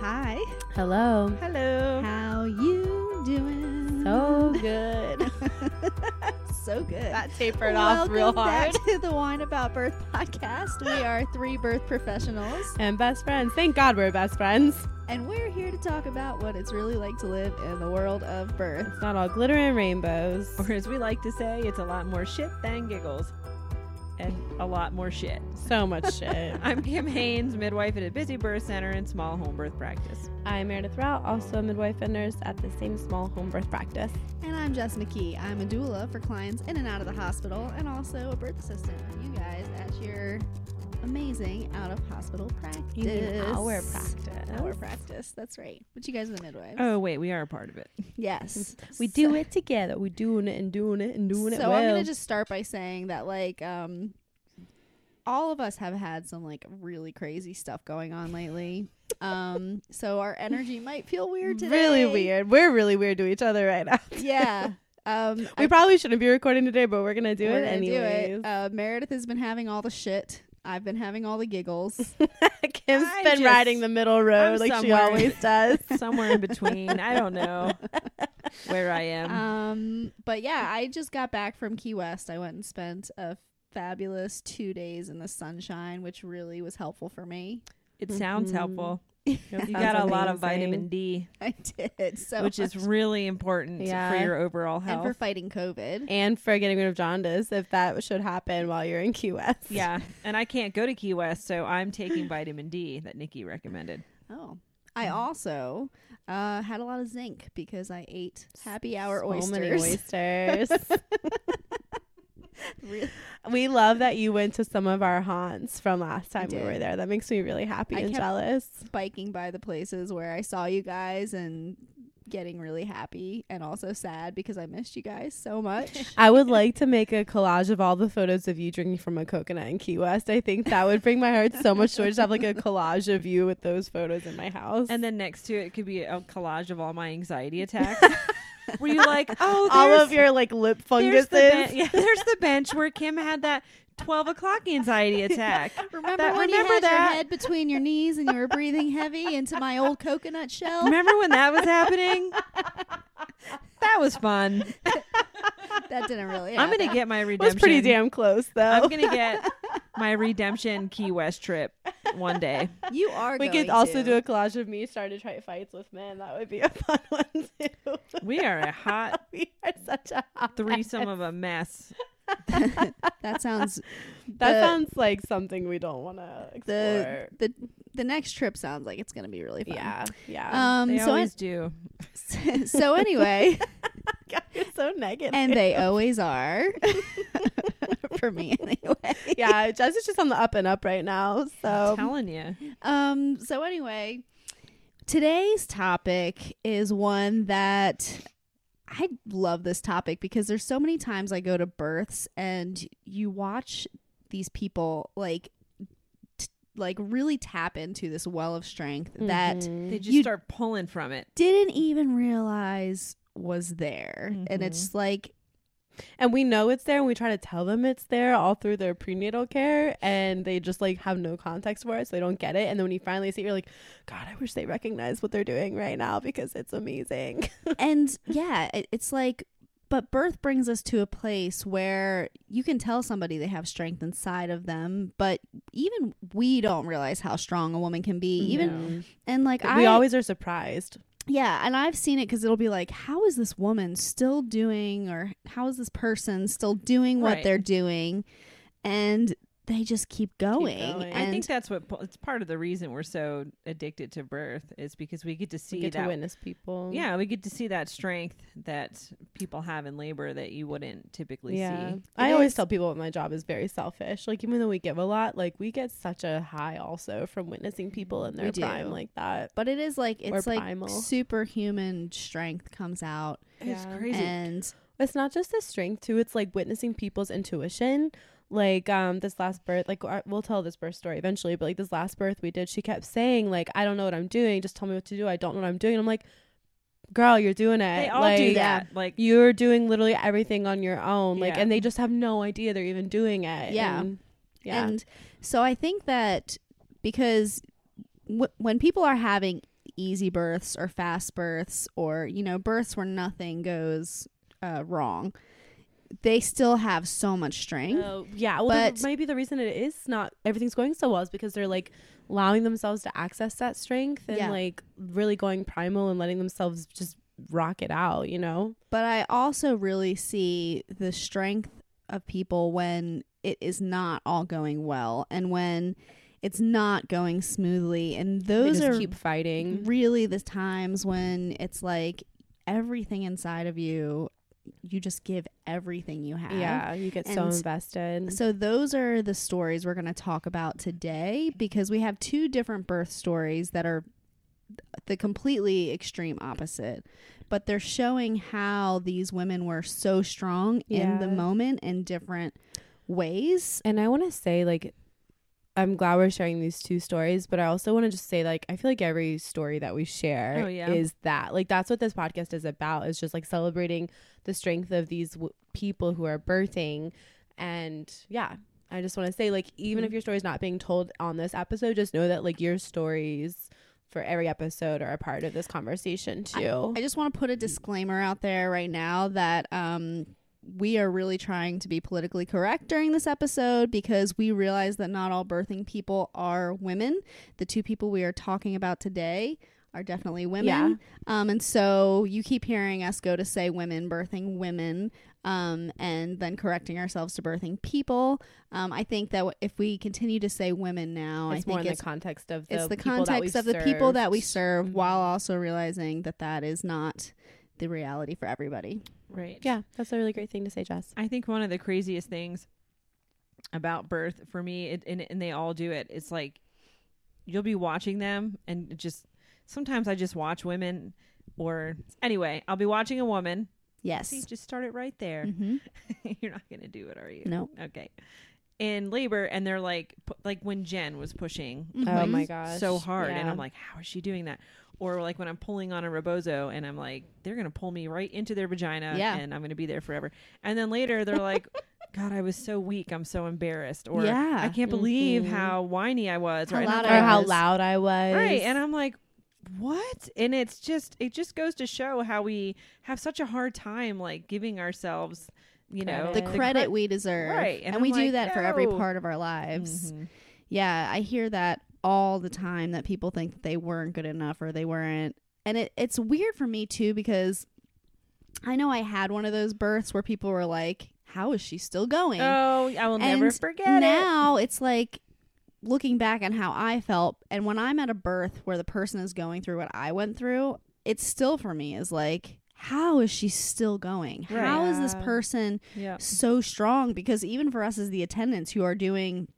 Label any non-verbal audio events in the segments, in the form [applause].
Hi. Hello. Hello. How you doing? So good. [laughs] so good. that tapered Welcome off real back hard. to the Wine About Birth podcast. We are three birth professionals, And best friends. Thank God we're best friends. and we're here to talk about what it's really like to live in the world of birth. It's not all glitter and rainbows. Or as we like to say, it's a lot more shit than giggles. And a lot more shit. So much [laughs] shit. I'm Kim Haynes, midwife at a busy birth center and small home birth practice. I'm Meredith Rao, also a midwife and nurse at the same small home birth practice. And I'm Jess McKee. I'm a doula for clients in and out of the hospital, and also a birth assistant for you guys at your amazing out of hospital practice. You mean our practice. Our practice. That's right. But you guys are the midwives. Oh, wait, we are a part of it. Yes. [laughs] We do it together. We're doing it and doing it and doing it so well. I'm gonna just start by saying that like um all of us have had some like really crazy stuff going on lately. Um so our energy might feel weird today. really weird. We're really weird to each other right now. [laughs] Yeah. Um we I- probably shouldn't be recording today, but we're gonna do we're it gonna anyways. Do it. Uh Meredith has been having all the shit. I've been having all the giggles. [laughs] Kim's I'm been just- riding the middle road I'm like she always does. [laughs] Somewhere in between. I don't know [laughs] where I am. um but yeah, I just got back from Key West. I went and spent a fabulous 2 days in the sunshine, which really was helpful for me. it sounds Mhm. helpful. That You got a lot of vitamin D, I did. So which is really important Yeah. for your overall health. and for fighting COVID. and for getting rid of jaundice if that should happen while you're in Key West. yeah, and I can't go to Key West, so I'm taking vitamin D that Nikki recommended. Oh. I also uh, had a lot of zinc because I ate happy hour so oysters. many oysters. [laughs] [laughs] Really- [laughs] we love that you went to some of our haunts from last time we were there. That makes me really happy I and kept- jealous. Biking by the places where I saw you guys and getting really happy and also sad because I missed you guys so much. [laughs] I would like to make a collage of all the photos of you drinking from a coconut in Key West. I think that would bring my heart so much joy to have like a collage of you with those photos in my house. And then next to it could be a collage of all my anxiety [laughs] attacks. Were you like, oh, all of your like lip there's funguses. the ben- [laughs] yeah, there's the bench where Kim had that 12 o'clock anxiety [laughs] attack. Remember That- when you remember had that? your head between your knees and you were breathing heavy into my old coconut shell? Remember when that was happening? [laughs] That was fun. [laughs] That didn't really I'm gonna get my It redemption. was pretty damn close though. I'm gonna get my redemption Key West trip one day. You are we going could also to. do a collage of me starting to try fights with men. That would be a fun one too. We are a hot we are such a hot threesome mess. of a mess. That sounds [laughs] That the- sounds like something we don't want to explore. the the the next trip sounds like it's gonna be really fun. yeah, yeah. Um. They So always do. an- [laughs] so anyway, [laughs] God, you're so and they always are. For me, anyway. yeah, Jess is just on the up and up right now. So I'm telling you. Um. So anyway, today's topic is one that I love. This topic because there's so many times I go to births and you watch these people like. t- Like really tap into this well of strength that Mhm. They just start pulling from it. didn't even realize was there. And Mhm. it's like, and we know it's there, and we try to tell them it's there all through their prenatal care, and they just like have no context for it, so they don't get it. And then when you finally see, it, you're like, God, I wish they recognize what they're doing right now because it's amazing. [laughs] and yeah, it, it's like, but birth brings us to a place where you can tell somebody they have strength inside of them, but even we don't realize how strong a woman can be. Even, and like, we I, always are surprised. Yeah, and I've seen it because it'll be like, how is this woman still doing, or how is this person still doing what Right. they're doing? And they just keep going. going. I think that's what it's part of the reason we're so addicted to birth is because we get to see We get that. to witness people. Yeah, we get to see that strength that people have in labor that you wouldn't typically Yeah. see. I It always tell people my job is very selfish. Like even though we give a lot, like we get such a high also from witnessing people in their do. prime like that. but it is like it's like primal. superhuman strength comes out It's Yeah. crazy. and It's not just the strength too. It's like witnessing people's intuition. Like um this last birth, like we'll tell this birth story eventually, but like this last birth we did, she kept saying like I don't know what I'm doing. Just tell me what to do. I don't know what I'm doing. I'm like, girl, you're doing it. they all like, do that. Like You're doing literally everything on your own. Like, Yeah. and they just have no idea they're even doing it. Yeah. And, yeah. And so I think that because w- when people are having easy births or fast births or you know births where nothing goes uh, wrong, they still have so much strength. Oh, yeah. Well, But- maybe the reason it is not everything's going so well is because they're like allowing themselves to access that strength and Yeah. like really going primal and letting themselves just rock it out, you know? But I also really see the strength of people when it is not all going well and when it's not going smoothly. And those are keep fighting. really the times when it's like everything inside of you, you just give everything you have. Yeah, you get so invested. So those are the stories we're going to talk about today because we have two different birth stories that are the completely extreme opposite, but they're showing how these women were so strong in the moment in different ways. And I want to say, like, I'm glad we're sharing these two stories, but I also want to just say, like, I feel like every story that we share Oh, yeah. is that. Like, that's what this podcast is about, is just like celebrating the strength of these w- people who are birthing. And yeah, I just want to say, like, even Mm-hmm. if your story is not being told on this episode, just know that, like, your stories for every episode are a part of this conversation, too. I just want to put a disclaimer out there right now that um, we are really trying to be politically correct during this episode because we realize that not all birthing people are women. The two people we are talking about today are definitely women. Yeah. Um, and so you keep hearing us go to say women birthing women um, and then correcting ourselves to birthing people. Um, I think that w- if we continue to say women now, it's I more think in it's the context of the it's the people that context of the people that we served. serve while also realizing that that is not the reality for everybody. Right. Yeah, that's a really great thing to say, Jess. I think one of the craziest things about birth for me, it, and, and they all do it, it's like you'll be watching them and just sometimes I just watch women or anyway, I'll be watching a woman. Yes. See, just start it right there. hmm [laughs] You're not going to do it, are you? No. Okay. In labor, and they're like, pu- like when Jen was pushing Oh Mhm. my gosh. so hard, and I'm like, how is she doing that? Or like when I'm pulling on a rebozo, and I'm like, they're gonna pull me right into their vagina, Yeah. and I'm gonna be there forever. And then later, they're like, [laughs] God, I was so weak, I'm so embarrassed, or Yeah. I can't believe Mhm. how whiny I was, How right? And I'm loud or I how was. loud I was. right, and I'm like. What? And it's just it just goes to show how we have such a hard time like giving ourselves, you know, the The credit cre- we deserve. Right, And, and we I'm do like, that for every part of our lives. Mhm. Yeah, I hear that all the time that people think that they weren't good enough or they weren't. And it, it's weird for me too because I know I had one of those births where people were like, How is she still going? Oh, I will never And forget it. now it's like looking back on how I felt, and when I'm at a birth where the person is going through what I went through, it's still for me is like, how is she still going? How is this person Yeah. so strong? Because even for us as the attendants who are doing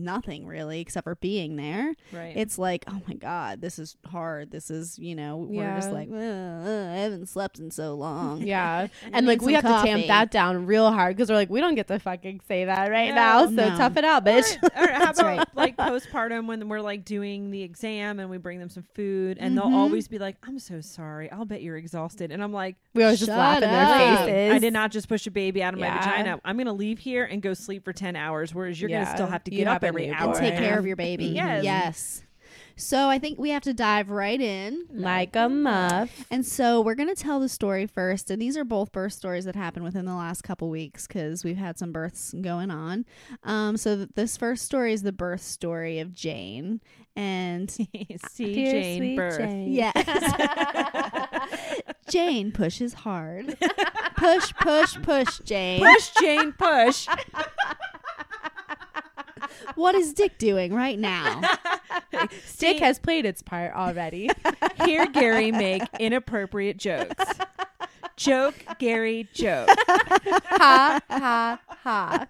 nothing really except for being there, Right. it's like, oh my god, this is hard. This is, you know, we're just like, "Ugh, ugh, I haven't slept in so long. [laughs] Yeah. [laughs] And like we some have to tamp that down real hard because we're like, we don't get to fucking say that right No. now. So No. tough it out, bitch. Or, or how [laughs] That's about right. like postpartum when we're like doing the exam and we bring them some food and Mhm. they'll always be like, "I'm so sorry. I'll bet you're exhausted." And I'm like, We always just Shut laugh in their faces. "I did not just push a baby out of my vagina. I'm gonna leave here and go sleep for ten hours, whereas you're Yeah. gonna still have to get have up a every hour and take care of your baby. Yes. Yes. So I think we have to dive right in. like a muff. And so we're going to tell the story first. And these are both birth stories that happened within the last couple weeks because we've had some births going on. Um, so th- this first story is the birth story of Jane. And [laughs] See Jane birth. Jane. yes, [laughs] Jane pushes hard. [laughs] push, push, push, Jane. Push Jane push. What is Dick doing right now? [laughs] Stick has played its part already. [laughs] Hear Gary make inappropriate jokes. Joke Gary joke. ha ha ha.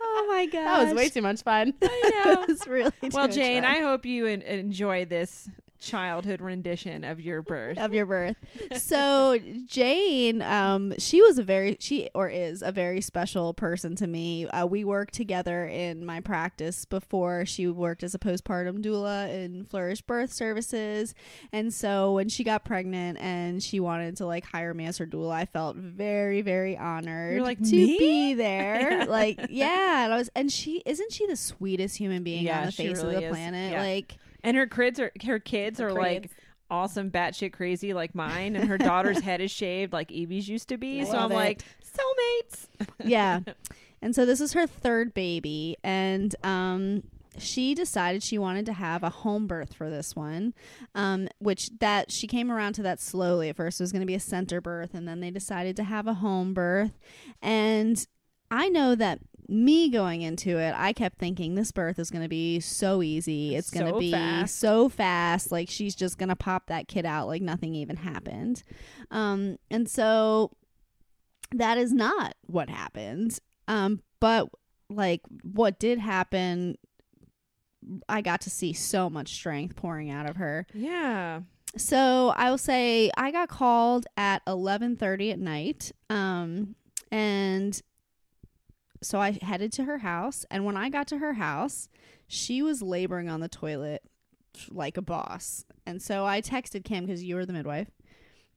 Oh my god. That was way too much fun. That [laughs] was really too Well, much Jane, fun. I hope you en- enjoy this childhood rendition of your birth. of your birth. So Jane, um, she was a very she or is a very special person to me. Uh, we worked together in my practice before she worked as a postpartum doula in Flourish Birth Services, and so when she got pregnant and she wanted to like hire me as her doula, I felt very very honored You're like, to "Me?" be [laughs] there. Yeah. Like yeah, and I was and she isn't she the sweetest human being Yeah, on the face really of the is. planet? Yeah. Like And her kids are her kids Her are like awesome batshit crazy like mine, and her daughter's head is shaved like Evie's used to be. so Love I'm it. like soulmates. [laughs] yeah. And so this is her third baby and um she decided she wanted to have a home birth for this one. Um which that she came around to that slowly. At first it was going to be a center birth and then they decided to have a home birth. And I know that me going into it, I kept thinking this birth is going to be so easy. It's going to So be fast. so fast. Like she's just going to pop that kid out like nothing even happened. Um, and so that is not what happened. Um, but like what did happen, I got to see so much strength pouring out of her. Yeah. So I will say I got called at eleven thirty at night. Um, and so I headed to her house, and when I got to her house, she was laboring on the toilet like a boss. And so I texted Kim because you were the midwife,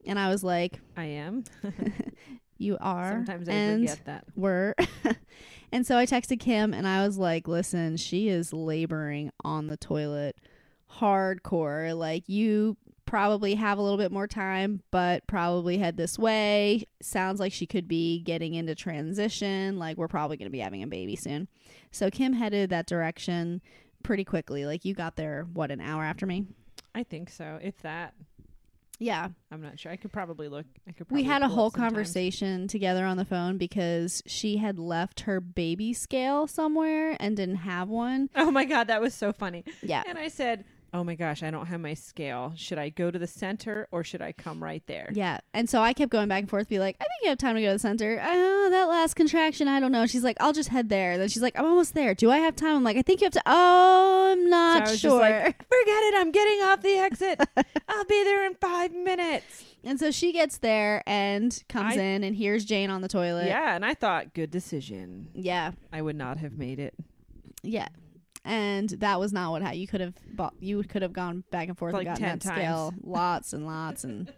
and I was like, I am. [laughs] "You are." Sometimes I and forget that. were. [laughs] and so I texted Kim and I was like, listen, she is laboring on the toilet hardcore. Like, you probably have a little bit more time, but probably head this way. Sounds like she could be getting into transition. Like, we're probably going to be having a baby soon. So Kim headed that direction pretty quickly. Like, you got there, what, an hour after me? I think so. If that, Yeah. I'm not sure. I could probably look. I could. we had a whole conversation together on the phone because she had left her baby scale somewhere and didn't have one. Oh my god, that was so funny. Yeah. And I said, "Oh my gosh, I don't have my scale. Should I go to the center or should I come right there?" Yeah. And so I kept going back and forth, be like, I think you have time to go to the center. Oh, that last contraction, I don't know. She's like, I'll just head there. Then she's like, I'm almost there. Do I have time? I'm like, I think you have to. Oh, I'm So not was sure. like, [laughs] "Forget it. I'm getting off the exit. I'll be there in five minutes." and so she gets there and comes I- in and hears Jane on the toilet. yeah, and I thought, good decision. Yeah. I would not have made it. Yeah. And that was not what ha- you could have bought. You could have gone back and forth Like and 10 gotten that scale times. [laughs] lots and lots and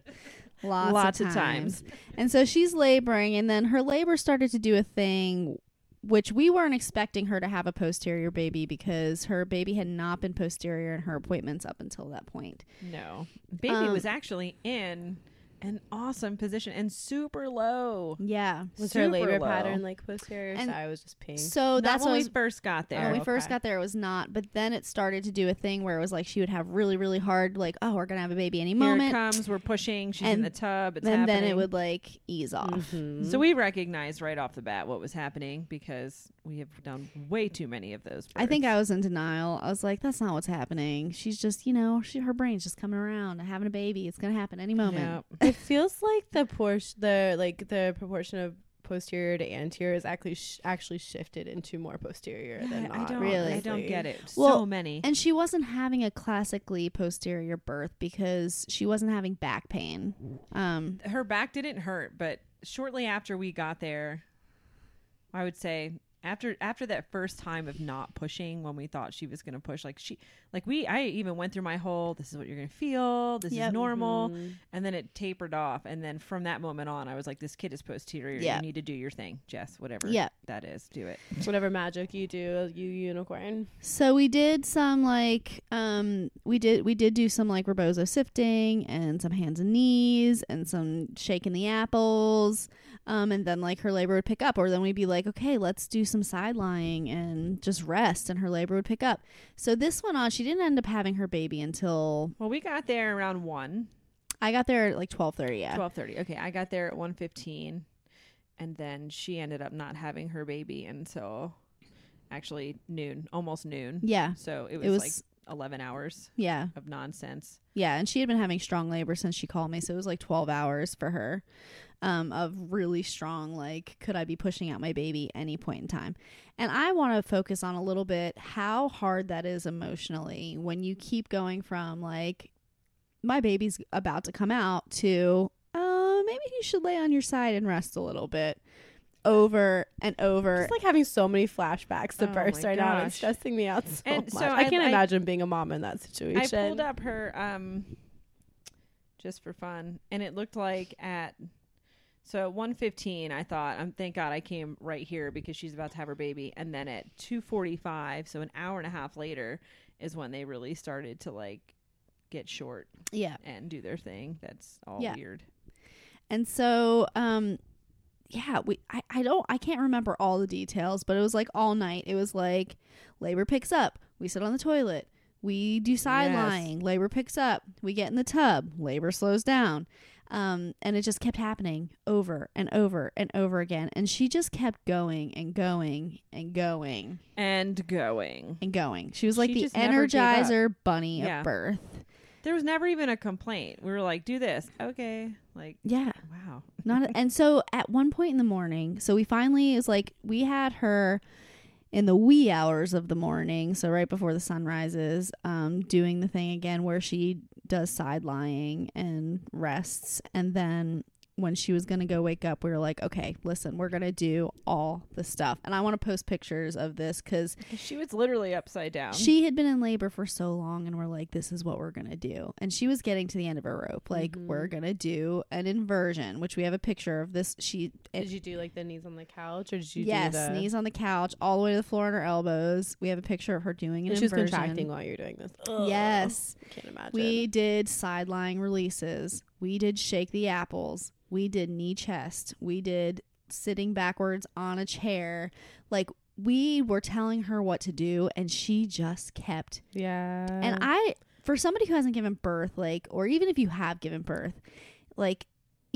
lots, [laughs] Lots of of times. times. And so she's laboring, and then her labor started to do a thing which we weren't expecting her to have a posterior baby because her baby had not been posterior in her appointments up until that point. No, baby Um, was actually in an awesome position and super low. Yeah. Was her Super labor low. pattern like posterior? And so I was just peeing. So Not that's when I we first got there. when we Oh, first got there it was not but then it started to do a thing where it was like she would have really really hard like oh we're gonna have a baby any Here moment comes. We're pushing. She's in the tub. It's and then happening. it would like ease off Mhm. So we recognized right off the bat what was happening because we have done way too many of those. I think. I was in denial. I was like, "That's not what's happening. She's just, you know, she her brain's just coming around, having a baby. It's gonna happen any moment." Yeah. [laughs] it feels like the portion, the like the proportion of posterior to anterior is actually sh- actually shifted into more posterior than I don't Really? I don't get it. Well, so many. And she wasn't having a classically posterior birth because she wasn't having back pain. Um, her back didn't hurt, but shortly after we got there, I would say after after that first time of not pushing when we thought she was going to push like she like we I even went through my whole this is what you're going to feel, this Yep. is normal, Mhm. and then it tapered off and then from that moment on I was like this kid is posterior. Yeah. You need to do your thing, Jess, whatever yeah. that is, do it. Whatever magic you do, you unicorn. So we did some like um we did we did do some like rebozo sifting and some hands and knees and some shaking the apples. Um and then like her labor would pick up or then we'd be like, "Okay, let's do some side lying and just rest." And her labor would pick up. So this went on. She didn't end up having her baby until Well, we got there around 1, I got there at like 12:30, yeah. 12:30. Okay, I got there at 1:15 and then she ended up not having her baby until actually noon, almost noon. Yeah. So it was, It was like 11 hours yeah. of nonsense. Yeah, and she had been having strong labor since she called me, so it was like 12 hours for her um, of really strong, like, could I be pushing out my baby any point in time? And I want to focus on a little bit how hard that is emotionally when you keep going from, like, my baby's about to come out to, uh, maybe you should lay on your side and rest a little bit over and over. Just like having so many flashbacks to Oh births my right now. It's stressing me out so And much. so I I- can't I- imagine being a mom in that situation. I pulled up her um just for fun and it looked like at So at 115, I thought, um, thank God I came right here because she's about to have her baby. And then at 245, so an hour and a half later, is when they really started to like get short Yeah. and do their thing. That's all Yeah. weird. And so, um, yeah, we I, I don't I can't remember all the details, but it was like all night. It was like labor picks up, we sit on the toilet, we do side Yes. lying, labor picks up, we get in the tub, labor slows down. Um, and it just kept happening over and over and over again. And she just kept going and going and going And going. and going. She was like She the just never gave up. energizer bunny Yeah. of birth. There was never even a complaint. We were like, do this. Okay. Like, Yeah. wow. [laughs] Not and so at one point in the morning, so we finally is like we had her in the wee hours of the morning, so right before the sun rises, um, doing the thing again where she does side lying and rests, and then when she was gonna go wake up, we were like, okay, listen, we're gonna do all the stuff, and I want to post pictures of this because She was literally upside down. she had been in labor for so long, and we're like, this is what we're gonna do. And she was getting to the end of her rope. Like, Mhm. we're gonna do an inversion, which we have a picture of this. She, it, Did you do like the knees on the couch, or did you yes, the? knees on the couch, all the way to the floor on her elbows. We have a picture of her doing an And she was inversion. contracting while you're doing this. Ugh. Yes, can't imagine. we did side lying releases. We did shake the apples. We did knee chest. We did sitting backwards on a chair. Like we were telling her what to do, and she just kept yeah. And I, for somebody who hasn't given birth, like, or even if you have given birth, like,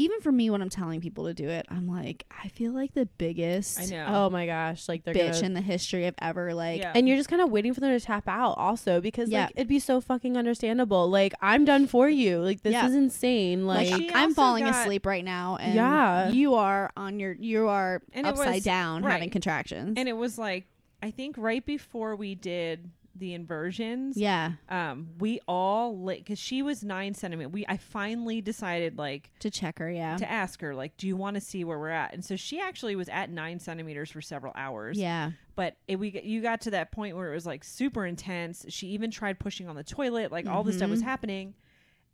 even for me when I'm telling people to do it, I'm like, I feel like the biggest I know. oh my gosh, like they're bitch gonna. in the history of ever. Like, Yeah. and you're just kind of waiting for them to tap out, also because Yeah. like it'd be so fucking understandable. Like I'm done for you. Like this Yeah. is insane. like, Like, I'm falling got- asleep right now, and Yeah. you are on your, you are And upside was- down having contractions. and it was like, I think right before we did the inversions, yeah, um, we all like because she was nine centimeter. We I finally decided like to check her. Yeah, to ask her like, do you want to see where we're at? And so she actually was at nine centimeters for several hours. yeah, But it, we you got to that point where it was like super intense. She even tried pushing on the toilet. Like all this stuff was Mhm. happening,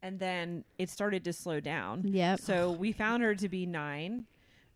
and then it started to slow down. Yeah. So we found her to be nine,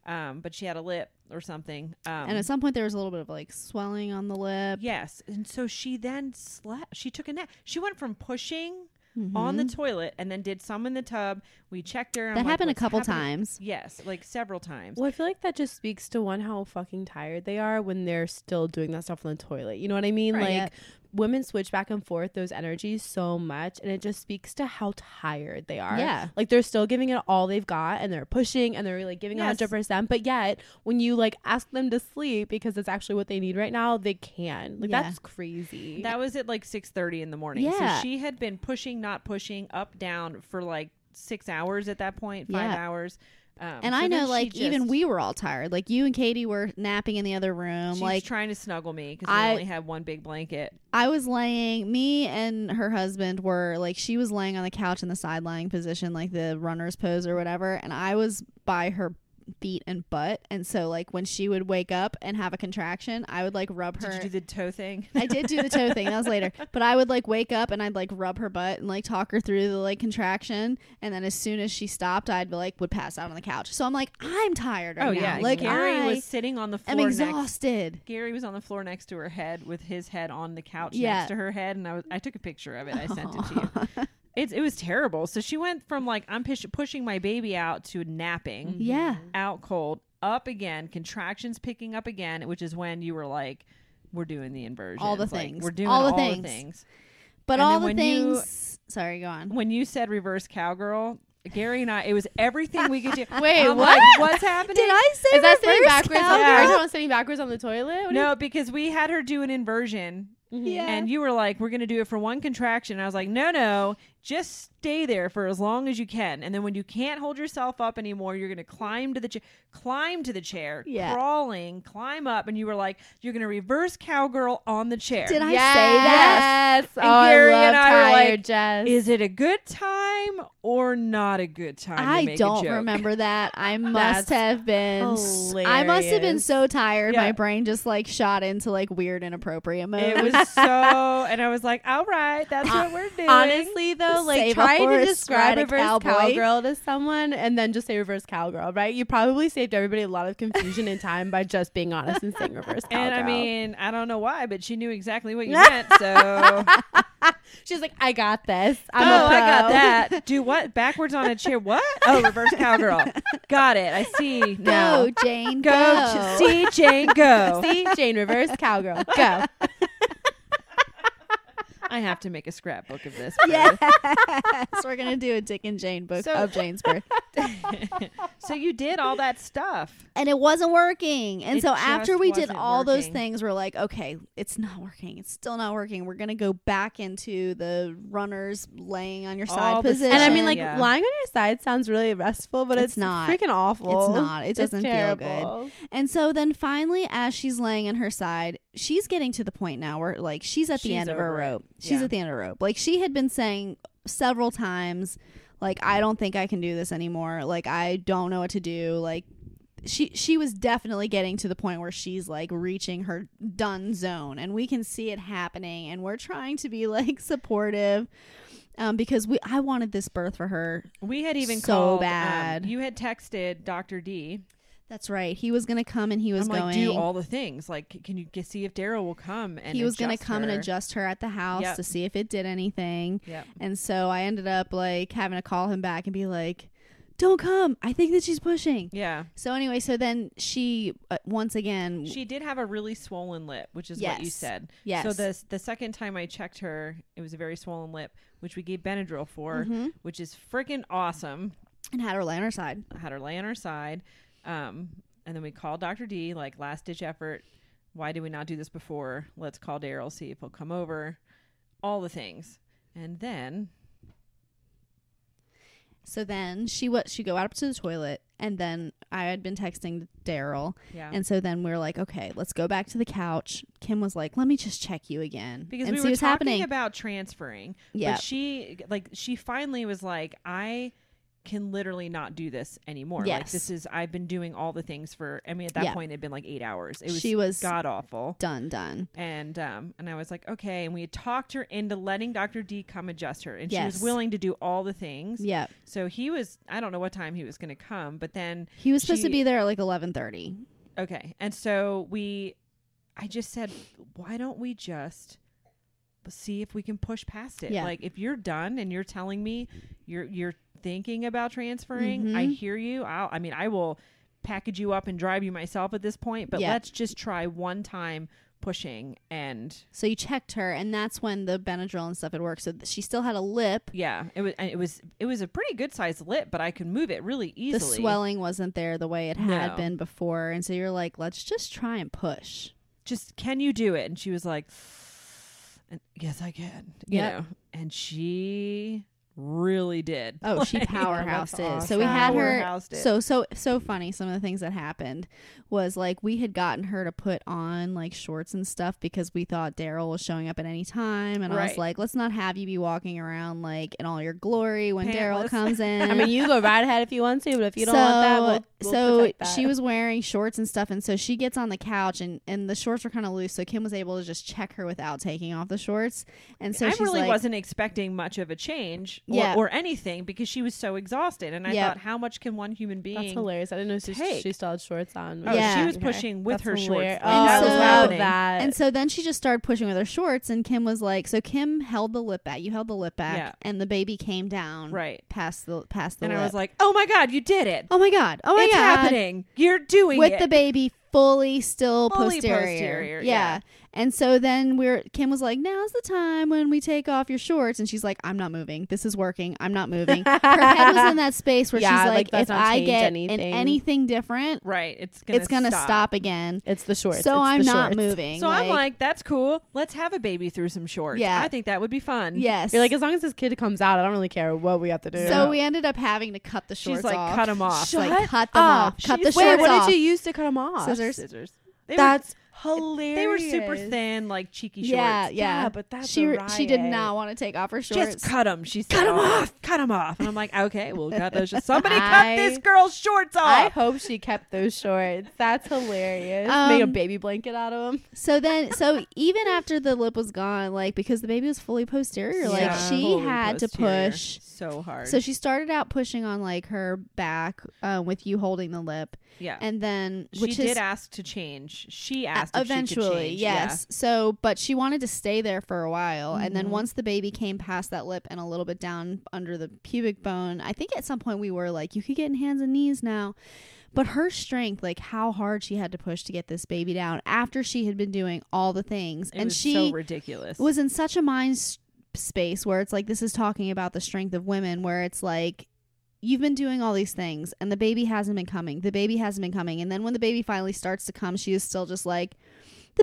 um, but she had a lip or something. Um, and at some point there was a little bit of like swelling on the lip. yes, and so she then slept. She took a nap. She went from pushing on the Mhm. toilet and then did some in the tub. We checked her. I'm that like, happened a couple happening?" times. Yes, like several times. well, I feel like that just speaks to one how fucking tired they are when they're still doing that stuff on the toilet. You know what I mean? Right. Like women switch back and forth those energies so much, and it just speaks to how tired they are. Yeah. like they're still giving it all they've got, and they're pushing, and they're like giving a Yes. hundred percent. But yet, when you like ask them to sleep because it's actually what they need right now, they can. Like Yeah. that's crazy. That was at like six thirty in the morning. Yeah. So she had been pushing, not pushing, up, down for like six hours at that point, five Yeah. hours. Um, And so I know, like, even we were all tired. Like, you and Katie were napping in the other room. Like, trying to snuggle me because I- only had one big blanket. I was laying, me and her husband were, like, she was laying on the couch in the side lying position, like the runner's pose or whatever. And I was by her feet and butt. And so, like, when she would wake up and have a contraction, I would, like, rub her. Did you do the toe thing? [laughs] I did do the toe thing. That was later. [laughs] But I would like wake up and I'd like rub her butt and like talk her through the like contraction. And then as soon as she stopped, I'd be like would pass out on the couch. So I'm like, I'm tired right oh now. yeah, like Gary I was sitting on the floor. I'm next, exhausted. Gary was on the floor next to her head with his head on the couch Yeah. next to her head, and I was I took a picture of it. I sent it to you. [laughs] It's it was terrible. So she went from like I'm push- pushing my baby out to napping. Mm-hmm. yeah. out cold, up again, contractions picking up again, which is when you were like, "We're doing the inversion." All the Like, things. we're doing All all, the the things. things. But And all the when you- things. sorry, go on. When you said reverse cowgirl, Gary and I, it was everything we could do. [laughs] Wait, I'm what? like, What's happening? Did I say Is that sitting backwards? On, cowgirl? are you talking about sitting backwards on the toilet? What No, because we had her do an inversion, do you- Yeah. and you were like, "We're gonna do it for one contraction." I was like, "No, no, just stay there for as long as you can, and then when you can't hold yourself up anymore, you're gonna climb to the chair, climb to the chair, Yeah. crawling, climb up." And you were like, "You're gonna reverse cowgirl on the chair." Did I yes. say that? Oh, And Gary I and I were tired like, Jess. Is it a good time or not a good time? to I don't remember that. I [laughs] must have been. s- I must have been so tired. My brain just like shot into like weird, inappropriate mode. It was so, and I was like, "All right, that's [laughs] what we're doing." Honestly, though, though? Like a to describe a reverse cowboy. cowgirl to someone and then just say reverse cowgirl, right? You probably saved everybody a lot of confusion and time by just being honest and saying reverse cowgirl. [laughs] And I mean, I don't know why, but she knew exactly what you [laughs] meant. So, [laughs] she's like, I got this. I'm oh, I got that. Do what? Backwards on a chair? What? Oh, reverse cowgirl. Got it. I see now. Go, Jane. Go, Go. See Jane. Go. See, Jane, reverse cowgirl. Go. I have to make a scrapbook of this. [laughs] Yes. So we're gonna do a Dick and Jane book So- of Jane's birth. [laughs] so you did all that stuff. and it wasn't working. And It so after just we did wasn't all those working. things, we're like, okay, it's not working. It's still not working. We're gonna go back into the runners laying on your side All the position. And I mean, like Yeah. lying on your side sounds really restful, but It's it's, not. freaking awful. It's not. It It's doesn't feel good. And so then finally, as she's laying on her side, she's getting to the point now where like she's at the She's end of her it. rope. She's Yeah. at the end of her rope. Like she had been saying several times, like I don't think I can do this anymore. Like I don't know what to do. Like she she was definitely getting to the point where she's like reaching her done zone, and we can see it happening. And we're trying to be [laughs] like supportive. Um, because we, I wanted this birth for her. We had even So called. um, bad. you had texted Dr. D. That's right. He was gonna come, and he was I'm going. like, do all the things. Like, can you get, see if Daryl will come? And he was going to come and adjust her at the house Yep. to see if it did anything. Yep. And so I ended up like having to call him back and be like, "Don't come. I think that she's pushing." Yeah. So anyway, so then she uh, once again She did have a really swollen lip, which is what you said. yes. So the the second time I checked her, it was a very swollen lip, which we gave Benadryl for, Mhm. which is freaking awesome. and had her lay on her side. I had her lay on her side, um, and then we called Dr. D, like last ditch effort. Why did we not do this before? Let's call Daryl, see if he'll come over. All the things, and then So then she what she go out up to the toilet and then I had been texting Daryl yeah, and so then we are like, okay, let's go back to the couch. Kim was like, let me just check you again because and we see were talking happening. about transferring, yeah, but she like she finally was like, I can literally not do this anymore. Like Yes. this is I've been doing all the things for. I mean, at that Yeah. point, it'd been like eight hours. It was She was- god awful. done, done. and um and I was like, okay. And we had talked her into letting Dr. D come adjust her, and she was willing to do all the things. Yeah, So he was. I don't know what time he was going to come, but then he was supposed to be there at like eleven thirty. okay. And so we, I just said, why don't we just see if we can push past it? Yeah. Like if you're done and you're telling me you're you're thinking about transferring, I Mhm. hear you. I'll. I mean, I will package you up and drive you myself at this point. But Yeah. let's just try one time pushing and So you checked her, and that's when the Benadryl and stuff had worked. So she still had a lip. Yeah, it was. and It was. It was a pretty good sized lip, but I could move it really easily. The swelling wasn't there the way it had No. been before, and so you're like, let's just try and push. Just can you do it? And she was like, and, "Yes, I can." Know, and she really did. Oh, she [laughs] Like, powerhoused it. that's So we had her. It. So so so funny. Some of the things that happened was like we had gotten her to put on like shorts and stuff because we thought Daryl was showing up at any time, and I was like, let's not have you be walking around like in all your glory when Daryl [laughs] comes in. I mean, you go right ahead if you want to, but if you don't want that, we'll, we'll so that. she was wearing shorts and stuff, and so she gets on the couch, and and the shorts were kind of loose, so Kim was able to just check her without taking off the shorts, and so I she's really like, wasn't expecting much of a change or, Yeah. or anything because she was so exhausted, and I Yep. thought, how much can one human being? That's hilarious. I didn't know she, take. she still had shorts on. Oh, Yeah. she was Okay. pushing with That's her hilarious. shorts. Oh, that was happening. that. And so then she just started pushing with her shorts, and Kim was like, "So Kim held the lip back. You held the lip back, Yeah. and the baby came down Right. past the past the And lip. I was like, "Oh my god, you did it! oh my god, oh my it's god, happening! You're doing it. with it!" the baby fully still Fully posterior. posterior, yeah. yeah. And so then we're Kim was like, "Now's the time when we take off your shorts," and she's like, "I'm not moving. This is working. I'm not moving." Her head was in [laughs] that space where Yeah, she's like, like, "If I get anything." in anything different, right. It's gonna it's gonna stop. stop, again." it's the shorts. so It's I'm not shorts. moving. So I'm like, that's cool. Let's have a baby through some shorts. Yeah. I think that would be fun. yes. You're like, as long as this kid comes out, I don't really care what we have to do. So we ended up having to cut the shorts She's like, off. cut them off. Like Shut cut them up. off. Cut the She's- shorts Wait, what off. did you use to cut them off? Scissors. Scissors. They were- That's hilarious. They were super thin, like cheeky shorts. yeah, yeah, Yeah, but that's she she did not want to take off her shorts. Just cut them. She said, Cut 'em "Oh, off." Cut them off. And I'm like, okay, we'll cut those. [laughs] Somebody cut I- this girl's shorts off. I hope she kept those shorts. That's hilarious. Um, Make a baby blanket out of them. So then, so even after the lip was gone, like because the baby was fully posterior, like she had to push. so hard. So she started out pushing on like her back uh, with you holding the lip, yeah. and then she which did is ask to change. She asked if she could eventually, yes. So, but she wanted to stay there for a while, and then Mhm. once the baby came past that lip and a little bit down under the pubic bone, I think at some point we were like, you could get in hands and knees now. But her strength, like how hard she had to push to get this baby down after she had been doing all the things, It and was she so ridiculous. was in such a mind s- space where it's like this is talking about the strength of women where it's like you've been doing all these things and the baby hasn't been coming the baby hasn't been coming and then when the baby finally starts to come she is still just like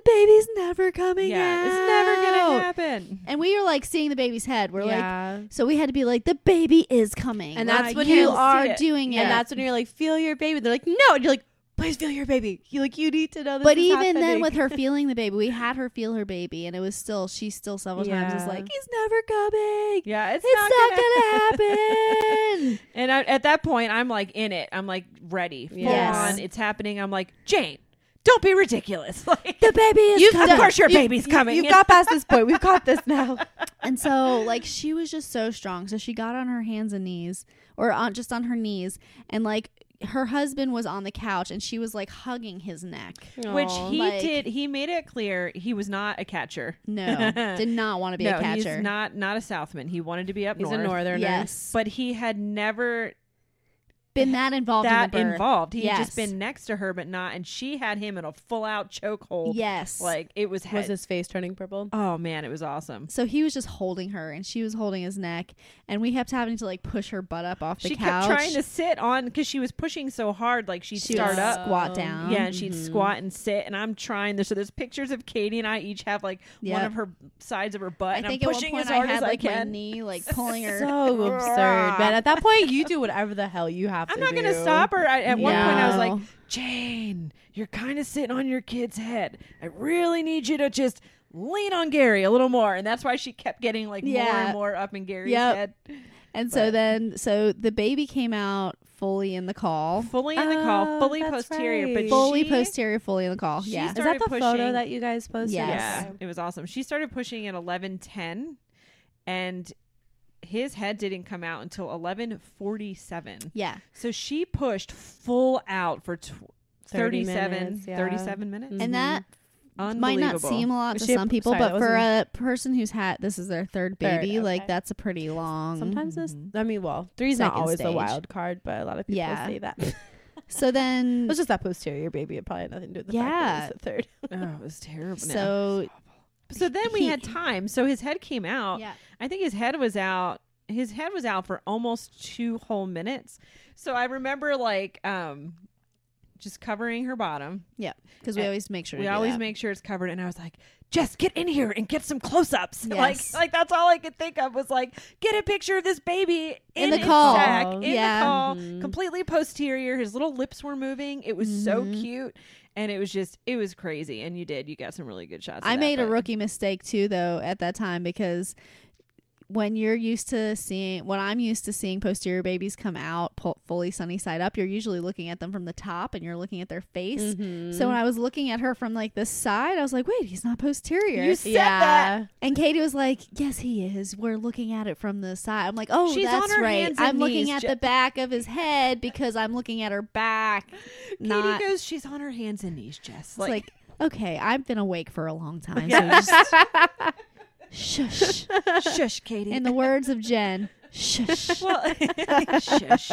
the baby's never coming yeah, it's never gonna happen. and we were like seeing the baby's head we're like so we had to be like the baby is coming And Like, that's when you are it. doing it And that's when you're like, feel your baby. They're like, no. And you're like, please feel your baby. You like, you need to know this. but even then with her [laughs] feeling the baby we had her feel her baby and it was still she still several times was like he's never coming Yeah, it's, it's not, not gonna happen [laughs] And I, at that point, I'm like in it. I'm like ready, Yes. on. It's happening. I'm like Jane, don't be ridiculous. [laughs] Like the baby is You've- coming. of course your You- baby's you- coming. You've got past this point. We've got this [laughs] now. and so like she was just so strong so she got on her hands and knees or on just on her knees and like her husband was on the couch and she was like hugging his neck Which he Like- did. He made it clear he was not a catcher. no [laughs] did not want to be no, a catcher he's not not a Southman. He wanted to be up He's north. a northerner. yes But he had never been that involved that in the birth. involved. He had just been next to her, but not. And she had him in a full out chokehold. yes Like it was. Was his face turning purple? oh man, it was awesome. so he was just holding her and she was holding his neck and we kept having to like push her butt up off the She couch kept trying to sit on because she was pushing so hard. Like she'd She start up. squat down Yeah, and she'd Mhm. squat and sit, and I'm trying. This, so there's pictures of Katie and I each have like one of her sides of her butt, I and think I'm at one pushing point as I had as like I my can. knee like [laughs] pulling her So absurd, [laughs] man. At that point, you do whatever the hell you have I'm not gonna stop her. I, at one point, I was like, Jane, you're kind of sitting on your kid's head. I really need you to just lean on Gary a little more, and that's why she kept getting like more and more up in Gary's Yep. head, and so then so the baby came out fully in the caul fully in the caul, Oh, fully that's posterior, but fully she, posterior fully in the caul yeah Is that the pushing- photo that you guys posted? Yes. Yeah, it was awesome. She started pushing at eleven ten, and his head didn't come out until eleven forty seven. yeah So she pushed full out for tw- 30 37, minutes, yeah. 37 minutes. Mhm. and that might not seem a lot to she some people, sorry, but for a wasn't- person who's had this is their third Third, baby, like that's a pretty long. Sometimes this, Mhm. I mean, well, three's not Second always the stage. wild card, but a lot of people Yeah. say that. [laughs] [laughs] So then, it was just that posterior baby. It probably had nothing to do with the fact that it was the third. Oh, it was terrible. No. so So [laughs] then we had time. So his head came out. yeah, I think his head was out. His head was out for almost two whole minutes. So I remember like um just covering her bottom. Yeah. Because we always make sure we always that. make sure it's covered and I was like, "Jess, get in here and get some close-ups." [laughs] Like Yes. like that's all I could think of was like, "Get a picture of this baby in, In the caul. sack, in Yeah. the caul, Mhm. completely posterior. His little lips were moving. It was so Mhm. cute." And it was just, it was crazy. And you did, you got some really good shots. I that, made a but- rookie mistake too, though, at that time because when you're used to seeing, when I'm used to seeing posterior babies come out fully sunny side up, you're usually looking at them from the top and you're looking at their face. Mm-hmm. So when I was looking at her from like the side, I was like, "Wait, he's not posterior." You said yeah. that. and Katie was like, "Yes, he is. We're looking at it from the side." I'm like, "Oh, She's on that's her right. hands and I'm looking knees, at the back of his head because I'm looking at her back." Katie not goes, she's on her hands and knees, Jess. it's like, okay, I've been awake for a long time. So just [laughs] shush. shush, Katie. In the words of Jen, shush. [laughs] well, [laughs] shush.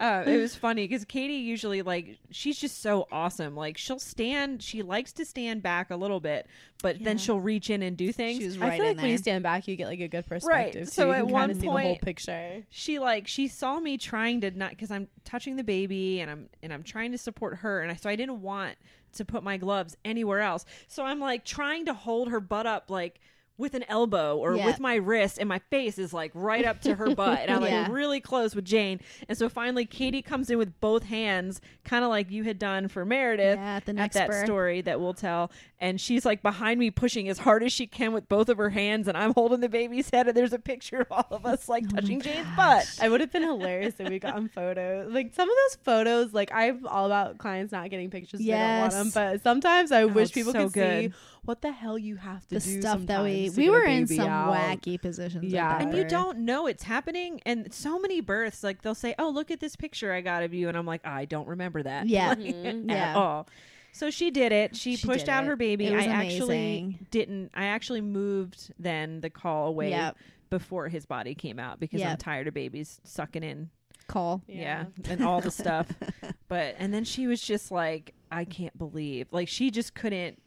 Uh, it was funny because Katie usually like she's just so awesome. Like she'll stand, she likes to stand back a little bit, but then she'll reach in and do things. She was I feel in like when you stand back, you get like a good perspective. Right. So too. You at can one kinda see the whole point- picture. she like she saw me trying to not because I'm touching the baby and I'm and I'm trying to support her and I so I didn't want to put my gloves anywhere else. So I'm like trying to hold her butt up like with an elbow or Yeah. with my wrist and my face is like right up to her [laughs] butt and I'm like really close with Jane. And so finally Katie comes in with both hands, kind of like you had done for Meredith Yeah, at at that birth. story that we'll tell. And she's like behind me pushing as hard as she can with both of her hands and I'm holding the baby's head and there's a picture of all of us like Oh touching Jane's butt. I would have been hilarious if we got on photos. Like some of those photos, like I'm all about clients not getting pictures. Yes. I don't want them, but sometimes I oh, wish people so could good. see what the hell you have to do. the do. stuff that we we were in some out. wacky positions. Yeah. and you don't know it's happening and so many births like they'll say oh look at this picture i got of you and i'm like i don't remember that Yeah. Like, [laughs] Mhm. Yeah. all so she did it she, She pushed out it. her baby It was i actually didn't i actually moved then the caul away Yep. before his body came out because i'm tired of babies sucking in caul. yeah. and all the stuff [laughs] but and then she was just like i can't believe like she just couldn't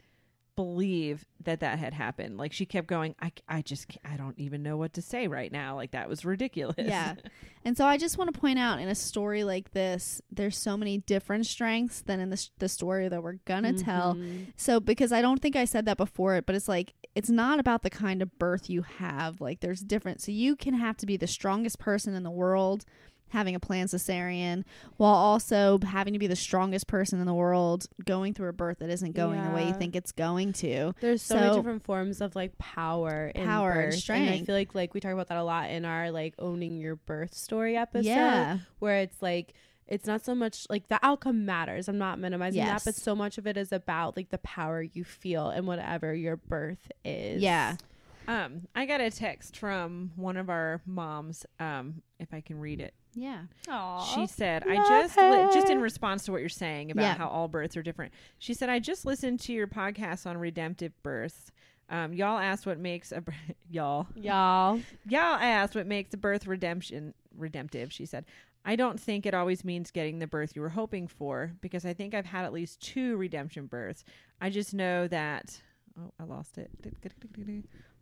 believe that that had happened like she kept going i, I just i don't even know what to say right now like that was ridiculous Yeah. [laughs] And so I just want to point out in a story like this, there's so many different strengths than in the, the story that we're going to tell. Mhm. So, because I don't think I said that before, but it's like, it's not about the kind of birth you have. Like, there's different. So, you can have to be the strongest person in the world having a planned cesarean while also having to be the strongest person in the world going through a birth that isn't going the way you think it's going to. There's so, So- many different forms of like power, in Power and birth. I feel like like we talk about that a lot in our like owning your birth story episode. Yeah. where it's like it's not so much like the outcome matters. I'm not minimizing Yes. that, but so much of it is about like the power you feel and whatever your birth is. Yeah. Um, I got a text from one of our moms. Um, if I can read it, Yeah. she said, "I love just li- just in response to what you're saying about Yeah. how all births are different." She said, "I just listened to your podcast on redemptive births. Um, y'all asked what makes a [laughs] y'all Y'all. [laughs] y'all asked what makes a birth redemption redemptive." She said. I don't think it always means getting the birth you were hoping for because I think I've had at least two redemption births. I just know that oh, I lost it.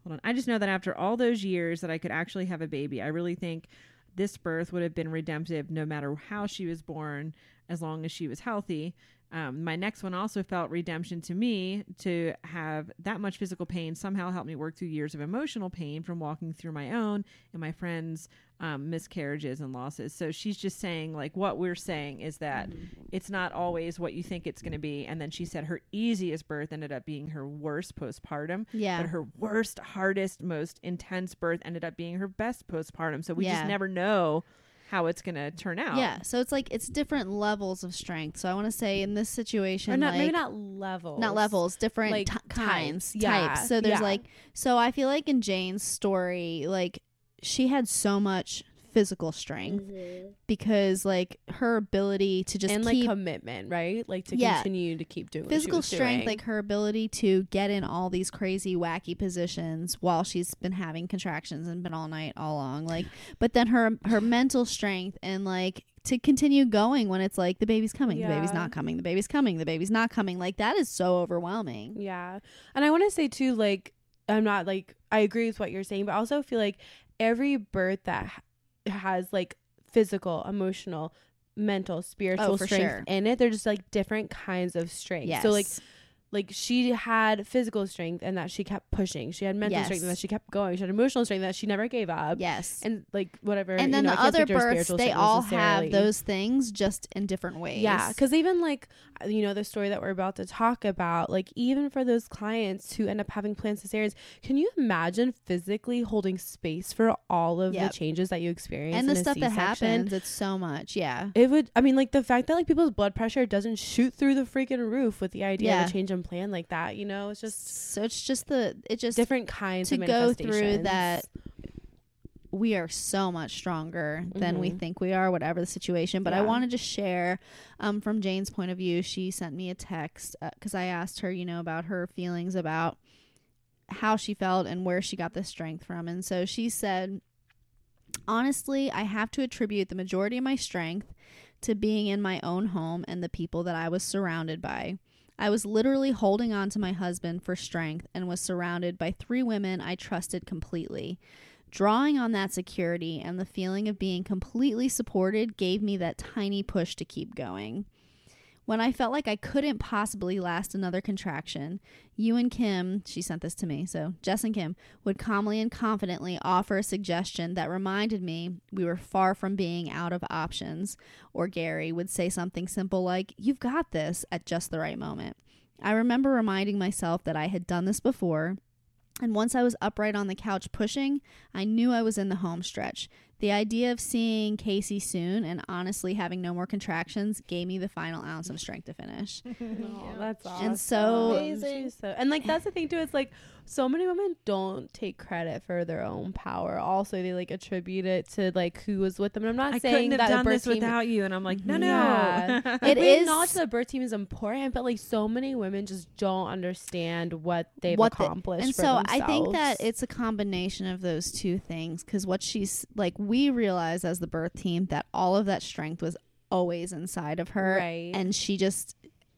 Hold on. I just know that after all those years that I could actually have a baby, I really think this birth would have been redemptive no matter how she was born, as long as she was healthy. Um, my next one also felt redemption to me to have that much physical pain somehow helped me work through years of emotional pain from walking through my own and my friends' um, miscarriages and losses. So she's just saying, like, what we're saying is that it's not always what you think it's going to be. And then she said her easiest birth ended up being her worst postpartum. Yeah. But her worst, hardest, most intense birth ended up being her best postpartum. So we Yeah. just never know how it's going to turn out. Yeah, so it's like it's different levels of strength. So I want to say in this situation, Or not like, maybe not levels. not levels, different Like ti- types. kinds, Yeah, types. So there's yeah. like, so I feel like in Jane's story, like she had so much physical strength mm-hmm. because like her ability to just and like commitment, right? Like to Yeah. continue to keep doing physical strength, doing. like her ability to get in all these crazy, wacky positions while she's been having contractions and been all night, all along. Like, but then her her mental strength and like to continue going when it's like the baby's coming, the baby's not coming, the baby's coming, the baby's not coming. Like that is so overwhelming. Yeah. And I want to say too, like, I'm not like, I agree with what you're saying, but I also feel like every birth that ha- has like physical, emotional, mental, spiritual Oh, strength sure. in it, they're just like different kinds of strength. Yes. So, like, like she had physical strength and that she kept pushing. She had mental strength and that she kept going. She had emotional strength that she never gave up. yes. And like whatever. And you then know, the other births, they all have those things just in different ways. Yeah, because even like uh, you know the story that we're about to talk about, like even for those clients who end up having planned cesareans, can you imagine physically holding space for all of Yep. the changes that you experience and the stuff that C-section? happens, it's so much. Yeah. It would. I mean, like the fact that like people's blood pressure doesn't shoot through the freaking roof with the idea Yeah. of a change in plan like that. You know, it's just So it's just the it just different kinds to of go through that we are so much stronger than we Mhm. think we are, whatever the situation. But I wanted to share um, from Jane's point of view. She sent me a text because I asked her, you know, about her feelings about how she felt and where she got the strength from. And so she said, Honestly, I have to attribute the majority of my strength to being in my own home and the people that I was surrounded by. I was literally holding on to my husband for strength and was surrounded by three women I trusted completely. Drawing on that security and the feeling of being completely supported gave me that tiny push to keep going. When I felt like I couldn't possibly last another contraction, you and Kim, she sent this to me, so Jess and Kim would calmly and confidently offer a suggestion that reminded me we were far from being out of options. Or Gary would say something simple like, You've got this at just the right moment. I remember reminding myself that I had done this before. And once I was upright on the couch pushing, I knew I was in the home stretch. The idea of seeing Casey soon and honestly having no more contractions gave me the final ounce of strength to finish. [laughs] Oh, that's awesome. And so- Amazing. So- and like that's the thing too. It's like so many women don't take credit for their own power. Also, they like attribute it to like who was with them. And I'm not I saying couldn't that have the birth this team- without you, and I'm like, no, no. Yeah. [laughs] It Like, we the birth team is important, but like so many women just don't understand what they've What the- accomplished. and for so I think that it's a combination of those two things because what she's like, we realize as the birth team that all of that strength was always inside of her, right, and she just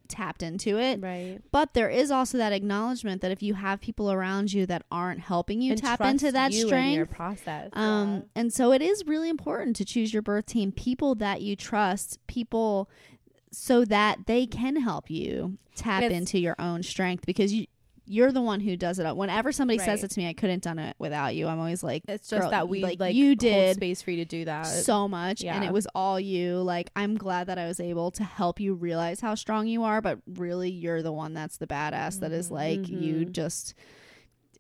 tapped into it. right. But there is also that acknowledgement that if you have people around you that aren't helping you And tap into that you in your strength, process. um, and so it is really important to choose your birth team, people that you trust, people so that they can help you tap into your own strength because you you're the one who does it. Whenever somebody says it to me, I couldn't have done it without you. I'm always like, it's just that we like, like, you did space for you to do that. so much and it was all you. Like I'm glad that I was able to help you realize how strong you are, but really you're the one that's the badass that is like you Mhm. just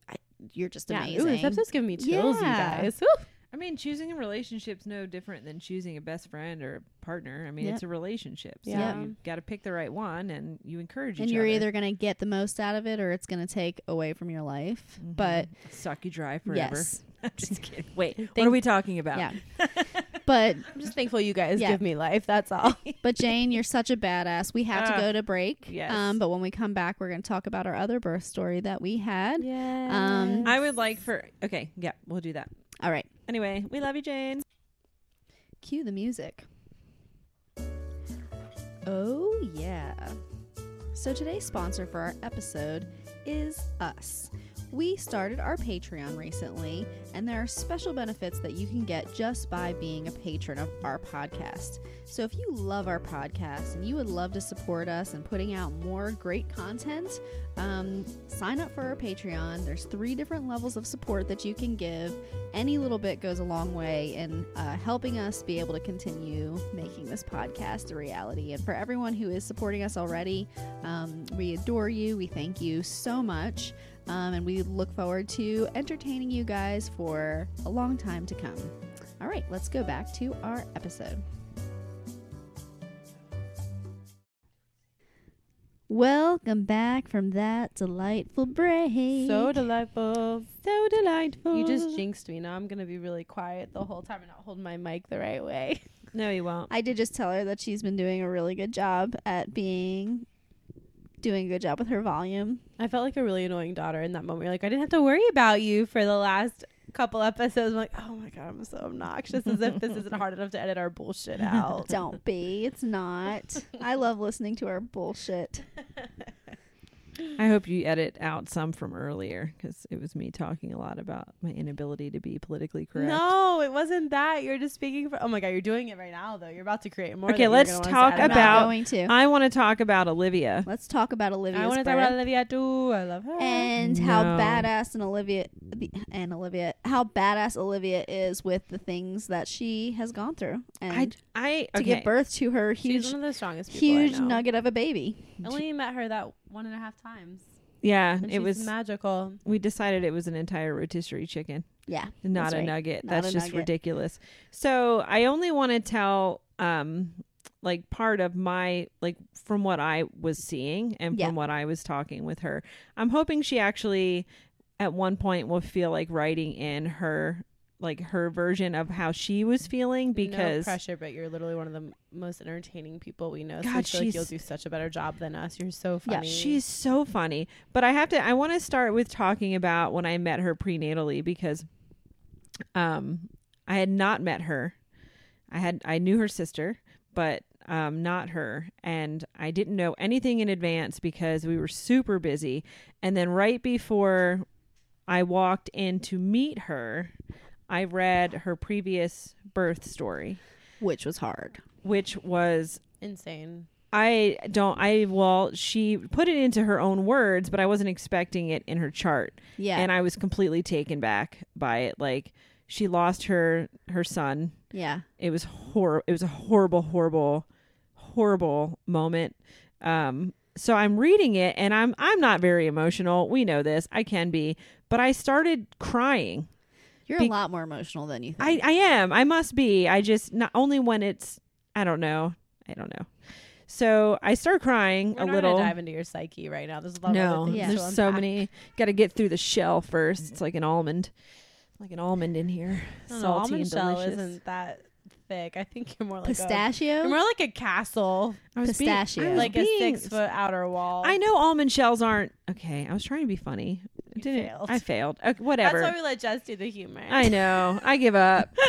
I, you're just yeah, amazing. Ooh, this episode's giving me chills, Yeah. you guys. Woo. [laughs] I mean, choosing a relationship's no different than choosing a best friend or a partner. I mean, Yep. it's a relationship. So Yeah. you got to pick the right one, and you encourage and each you're other. either going to get the most out of it or it's going to take away from your life. Mhm. But suck you dry forever. yes. [laughs] I'm just [laughs] kidding. Wait, what are we talking about? Yeah. [laughs] but I'm just thankful you guys Yeah. give me life. That's all. but Jane, you're such a badass. We have to Ah, go to break. yes. Um but when we come back, we're going to talk about our other birth story that we had. yeah. Um, I would like for. Okay, yeah, we'll do that. All right. Anyway, we love you, Jane. Cue the music. Oh, yeah. So today's sponsor for our episode is us. We started our Patreon recently, and there are special benefits that you can get just by being a patron of our podcast. So if you love our podcast and you would love to support us and putting out more great content, um, sign up for our Patreon. There's three different levels of support that you can give. Any little bit goes a long way in uh, helping us be able to continue making this podcast a reality. And for everyone who is supporting us already, um, we adore you. We thank you so much. Um, and we look forward to entertaining you guys for a long time to come. All right, let's go back to our episode. Welcome back from that delightful break. so delightful. So delightful. You just jinxed me. Now I'm gonna be really quiet the whole time and not hold my mic the right way. [laughs] no, you won't. I did just tell her that she's been doing a really good job at being doing a good job with her volume. I felt like a really annoying daughter in that moment. You're like, I didn't have to worry about you for the last couple episodes. I'm like, oh my god, I'm so obnoxious. As if this isn't hard enough to edit our bullshit [laughs] out. Don't be. It's not. I love listening to our bullshit. [laughs] I hope you edit out some from earlier because it was me talking a lot about my inability to be politically correct. No, it wasn't that. You're just speaking for. Oh my god, you're doing it right now though. You're about to create more. Okay, let's gonna want us talk to edit I'm about- going to. I want to talk about Olivia. Let's talk about Olivia's I want to talk about Olivia too. I love her. and how badass and Olivia and Olivia how badass Olivia is with the things that she has gone through and I, I to give birth to her She's huge one of the strongest huge nugget of a baby. I only met her that one and a half times. yeah, And it was. magical. we decided it was an entire rotisserie chicken, Yeah. not a right. nugget. Not That's a just nugget. ridiculous. So I only want to tell, um, like part of my like from what I was seeing and Yeah. from what I was talking with her. I'm hoping she actually at one point will feel like writing in her like her version of how she was feeling no because pressure, but you're literally one of the m- most entertaining people we know. so I God, feel like you'll do such a better job than us. You're so Yeah, funny. She's so funny. But I have to I want to start with talking about when I met her prenatally because um I had not met her. I had I knew her sister, but um not her and I didn't know anything in advance because we were super busy. And then right before I walked in to meet her, I read her previous birth story, Which was hard. which was insane. I don't. I well, she put it into her own words, but I wasn't expecting it in her chart, Yeah. and I was completely taken back by it. Like she lost her her son. yeah. It was hor. It was a horrible, horrible, horrible moment. Um. So I'm reading it, and I'm I'm not very emotional. We know this. I can be, but I started crying. You're Be- a lot more emotional than you I think. I am. I must be. I just not only when it's. I don't know. I don't know. So I start crying We're a not little. gonna dive into your psyche right now. There's a lot no, of other Yeah. there's so many. Got to get through the shell first. It's like an mm-hmm. almond, like an almond in here, I don't know, almond and shell delicious. isn't that thick. I think you're more like a, Pistachio. you're more like a castle, I was being- Pistachio. I was like a six foot outer wall. I know almond shells aren't okay. I was trying to be funny. I You didn't. failed. I failed. Okay, whatever. That's why we let Jess do the humor. I know. I give up. [laughs]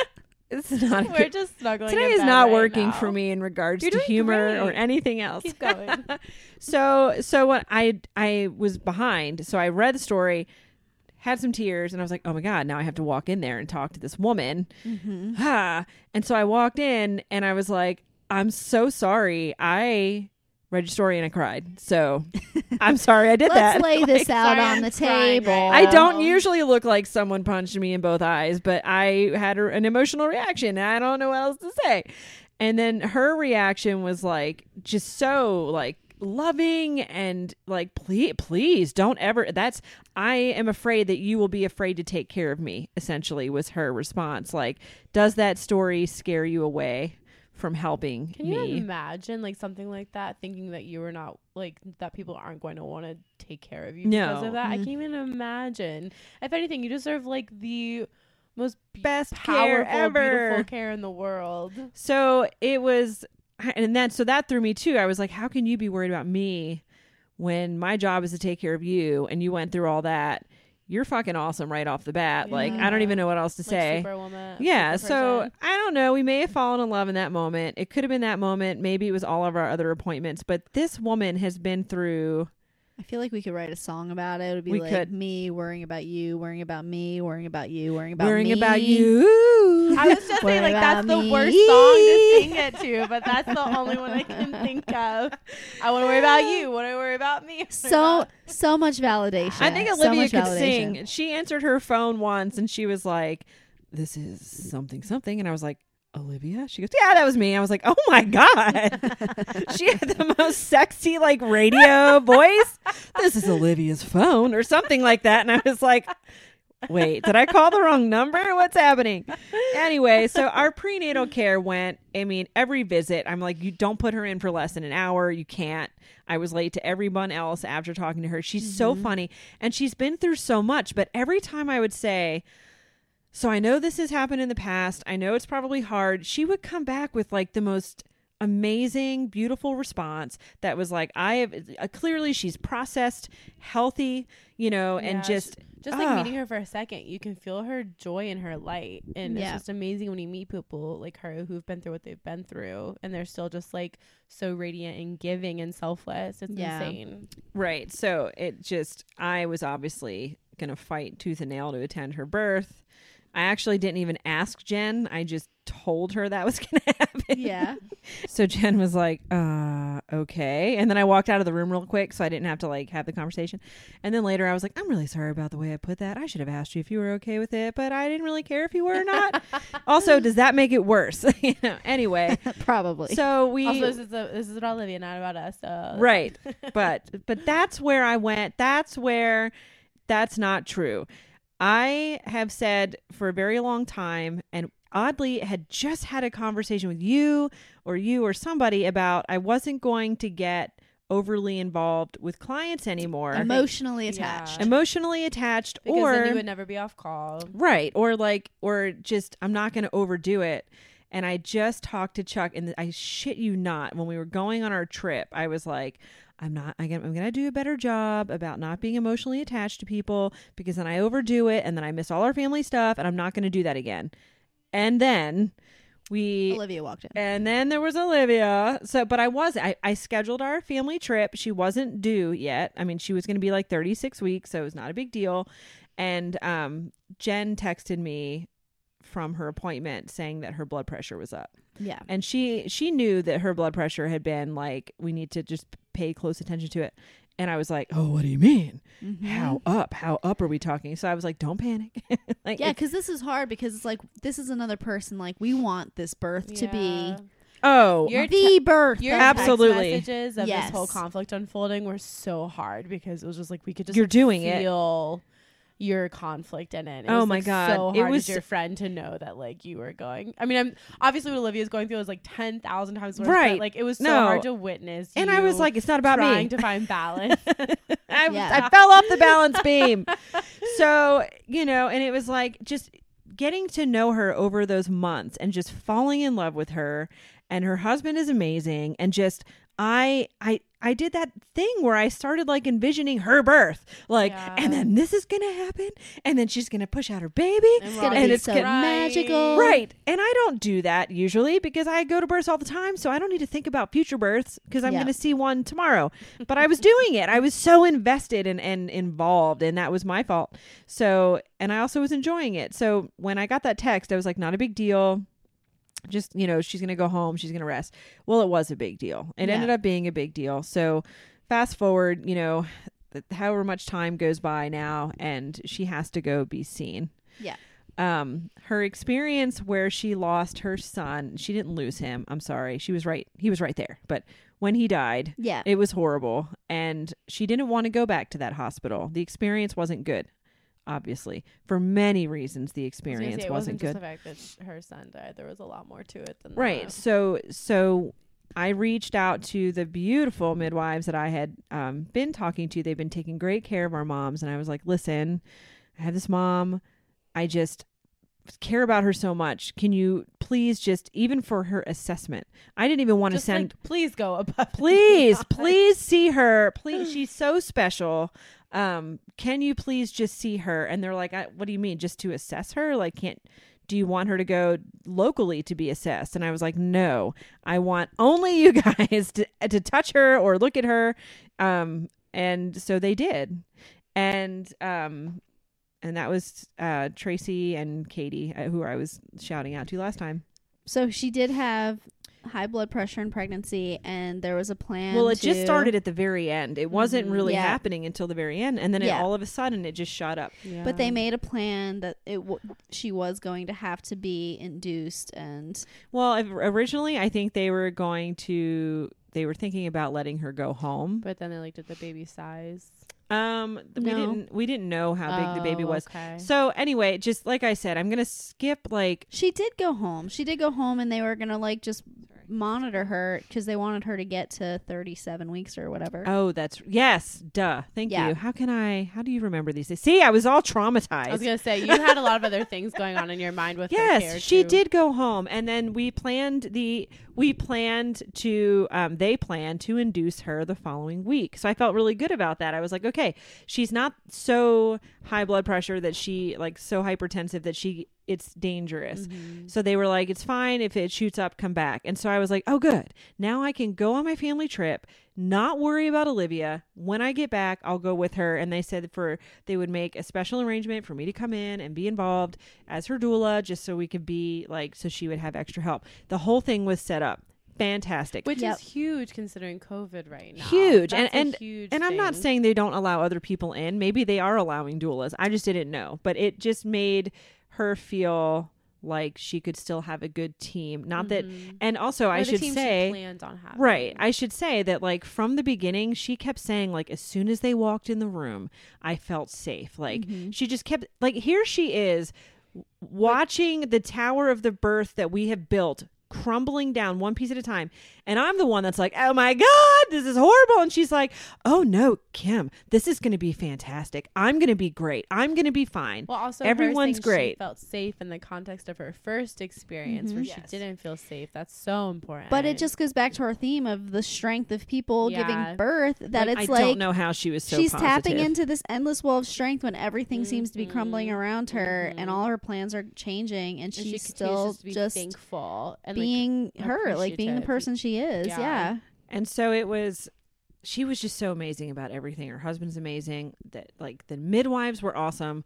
It's not. a We're good- just snuggling. Today is not right working now. for me in regards You're to humor or anything else. Keep going. [laughs] so so what I I was behind. So I read the story, had some tears, and I was like, oh my god, now I have to walk in there and talk to this woman. mm-hmm. Ah. [sighs] And so I walked in and I was like, I'm so sorry. I read your story and I cried. So [laughs] I'm sorry I did Let's that. lay [laughs] this Like, out sorry, on I'm the crying table. right I don't usually look like someone punched me in both eyes, but I had a, an emotional reaction. And I don't know what else to say. And then her reaction was like just so like loving and like please please don't ever that's I am afraid that you will be afraid to take care of me essentially was her response like does that story scare you away from helping Can you me imagine like something like that? Thinking that you were not like that people aren't going to want to take care of you because of that. I Mm. can't even imagine. If anything, you deserve like the most best care powerful, ever beautiful care in the world. So it was, and then so that threw me too. I was like, how can you be worried about me when my job is to take care of you and you went through all that? You're fucking awesome right off the bat. Like, I don't even know what else to Like say. Superwoman. Yeah, super so person. I don't know. We may have fallen in love in that moment. It could have been that moment. Maybe it was all of our other appointments. But this woman has been through. I feel like we could write a song about it. It would be We like could. me worrying about you, worrying about me, worrying about you, worrying about worrying me. about you. I was just saying, like, that's about the worst me. song to [laughs] sing it to, but that's the only one I can think of. I want to worry about you. Want to worry about me? So so much validation. I think Olivia much could validation. sing. She answered her phone once and she was like, This is something, something. And I was like, Olivia? She goes, Yeah, that was me. I was like, Oh my God. [laughs] she had the most sexy, like, radio voice. This is Olivia's phone or something like that. And I was like, Wait, did I call the wrong number? What's happening? Anyway, so our prenatal care went, I mean, every visit, I'm like, you don't put her in for less than an hour. You can't. I was late to everyone else after talking to her. She's so mm-hmm. funny and she's been through so much. But every time I would say, so I know this has happened in the past. I know it's probably hard. She would come back with like the most amazing, beautiful response that was like, I have uh, clearly she's processed, healthy, you know, Yeah, and just just like ah. meeting her for a second, you can feel her joy and her light, and Yeah. it's just amazing when you meet people like her who've been through what they've been through, and they're still just like so radiant and giving and selfless. It's Yeah. insane. Right. So it just, I was obviously going to fight tooth and nail to attend her birth. I actually didn't even ask Jen. I just told her that was [laughs] going to happen. Yeah. So Jen was like, uh, okay. And then I walked out of the room real quick so I didn't have to like have the conversation. And then later I was like, I'm really sorry about the way I put that. I should have asked you if you were okay with it, but I didn't really care if you were or not. [laughs] also, does that make it worse? [laughs] you know, anyway. Probably. So we also, this is a, this is about Olivia, not about us. So right but but that's where i went that's where that's not true i have said for a very long time and oddly had just had a conversation with you or you or somebody about i wasn't going to get overly involved with clients anymore Emotionally Yeah. attached. emotionally attached because or then you would never be off call. Right. Or like, or just, I'm not going to overdo it. And I just talked to Chuck, and I shit you not, when we were going on our trip, I was like, I'm not, I am going to do a better job about not being emotionally attached to people because then I overdo it and then I miss all our family stuff, and I'm not going to do that again. And then we Olivia walked in. and then there was Olivia. So, but I was I, I scheduled our family trip. She wasn't due yet. I mean, she was going to be like 36 weeks, so it was not a big deal. And um, Jen texted me from her appointment saying that her blood pressure was up. Yeah. And she she knew that her blood pressure had been like we need to just pay close attention to it. And I was like, "Oh, what do you mean? Mhm. How up? How up are we talking?" So I was like, "Don't panic." [laughs] like Yeah, because this is hard because it's like this is another person. Like we want this birth to be Yeah. oh, Your the birth. Your that- Absolutely. text messages of this whole conflict unfolding were so hard because it was just like we could just You're like, doing it. Your conflict in it. It Oh was, my like, God. so hard It was- your friend to know that like you were going. I mean, I'm obviously what Olivia's going through is like ten thousand times worse. Right. But, like it was so No. hard to witness. and I was like, "It's not about trying me." Trying to find balance. [laughs] I, Yeah. I fell off the balance beam. So, you know, and it was like just getting to know her over those months and just falling in love with her and her husband is amazing and just I I I did that thing where I started like envisioning her birth. Like Yeah. and then this is to happen and then she's to push out her baby. And It's gonna And be it's so gonna- magical. Right. And I don't do that usually because I go to births all the time. So I don't need to think about future births because I'm going to see one tomorrow. But I was doing it. I was so invested and, and involved, and that was my fault. So, and I also was enjoying it. So when I got that text, I was like, not a big deal. Just, you know, she's going to go home. She's going to rest. Well, it was a big deal. It Yeah. ended up being a big deal. So fast forward, you know, however much time goes by now, and she has to go be seen Yeah. um her experience where she lost her son she didn't lose him i'm sorry she was right he was right there but when he died Yeah. it was horrible and she didn't want to go back to that hospital the experience wasn't good obviously for many reasons the was experience wasn't wasn't good the fact that sh- her son died. There was a lot more to it than right that. so so i reached out to the beautiful midwives that i had um, been talking to they've been taking great care of our moms and i was like listen i have this mom i just care about her so much can you please just even for her assessment i didn't even want to send like, please go above. please please see her please she's so special um can you please just see her? And they're like what do you mean just to assess her? Like can't do you want her to go locally to be assessed? And i was like no i want only you [laughs] guys to, to touch her or look at her. Um and so they did. And um and that was uh tracy and katie uh, who i was shouting out to last time. So she did have high blood pressure in pregnancy, and there was a plan. Well, it just started at the very end. It wasn't Mhm. really Yeah. happening until the very end, and then it, all of a sudden it just shot up. Yeah. But they made a plan that it w- she was going to have to be induced, and Well, originally I think they were going to. They were thinking about letting her go home. But then they looked at the baby size. Um, th- we didn't. We didn't know how big the baby Oh, was. Okay. So anyway, just like I said, I'm gonna skip like. she did go home. She did go home, and they were gonna like just monitor her because they wanted her to get to 37 weeks or whatever. Oh, that's yes. Duh. Thank Yeah. you. How can I? How do you remember these things? See, I was all traumatized. I was gonna say you had a lot of other things going on in your mind with her yes she too. did go home and then we planned the we planned to um, they planned to induce her the following week so i felt really good about that i was like okay she's not so high blood pressure that she like so hypertensive that she it's dangerous. Mhm. so they were like it's fine. If it shoots up come back. And so i was like oh good. Now i can go on my family trip not worry about olivia. When i get back i'll go with her. And they said for they would make a special arrangement for me to come in and be involved as her doula just so we could be like so she would have extra help. The whole thing was set up. Fantastic. Which Yep. is huge considering COVID right now. Huge. That's And- a huge and i'm not saying they don't allow other people in. Maybe they are allowing doulas. I just didn't know. But it just made her feel like she could still have a good team not that Mhm. and also i Or should say planned on having. Right. I should say that like from the beginning she kept saying like as soon as they walked in the room, I felt safe. Like Mhm. she just kept like here she is watching the tower of the birth that we have built crumbling down one piece at a time. And I'm the one that's like, "Oh my god, this is horrible." And she's like, "Oh no, Kim, this is going to be fantastic. I'm going to be great. I'm going to be fine." Well, also Everyone's great. She felt safe in the context of her first experience, Mhm. where Yes. she didn't feel safe. That's so important. But it just goes back to our theme of the strength of people Yeah. giving birth. That Like, it's I like don't know how she was so she's tapping into this endless well of strength when everything seems to be crumbling Mhm. around her and Mhm. all her plans are changing, and And she's she still continues to just thankful and like, being her, like being the person she is. Yeah. Yeah. And so it was she was just so amazing about everything. Her husband's amazing. That like the midwives were awesome.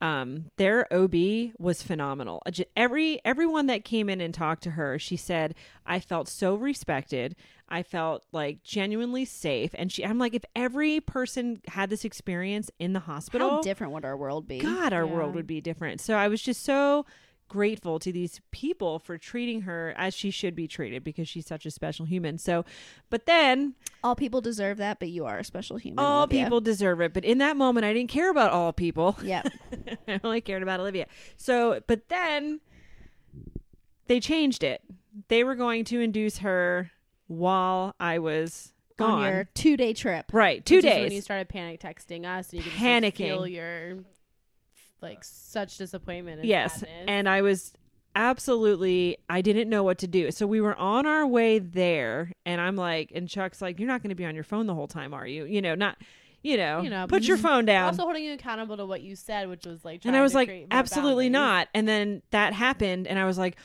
Um, their OB was phenomenal. Every everyone that came in and talked to her, she said, "I felt so respected. I felt like genuinely safe." And she, I'm like, if every person had this experience in the hospital, How different would our world be? God, our Yeah. world would be different. So I was just so grateful to these people for treating her as she should be treated because she's such a special human. So, but then All people deserve that, but you are a special human. all Olivia. people deserve it. But in that moment, I didn't care about all people. Yep. [laughs] I only cared about Olivia. So, but then they changed it. They were going to induce her while I was gone. On your two day trip. right, two Which is days. when you started panic texting us and you could just, like, Panicking. feel your like such disappointment and yes sadness. and i was absolutely i didn't know what to do. So we were on our way there and i'm like and chuck's like you're not going to be on your phone the whole time are you? You know not you know, You know, put your [laughs] phone down. also holding you accountable to what you said, which was like, and i was like absolutely not. And then that happened and i was like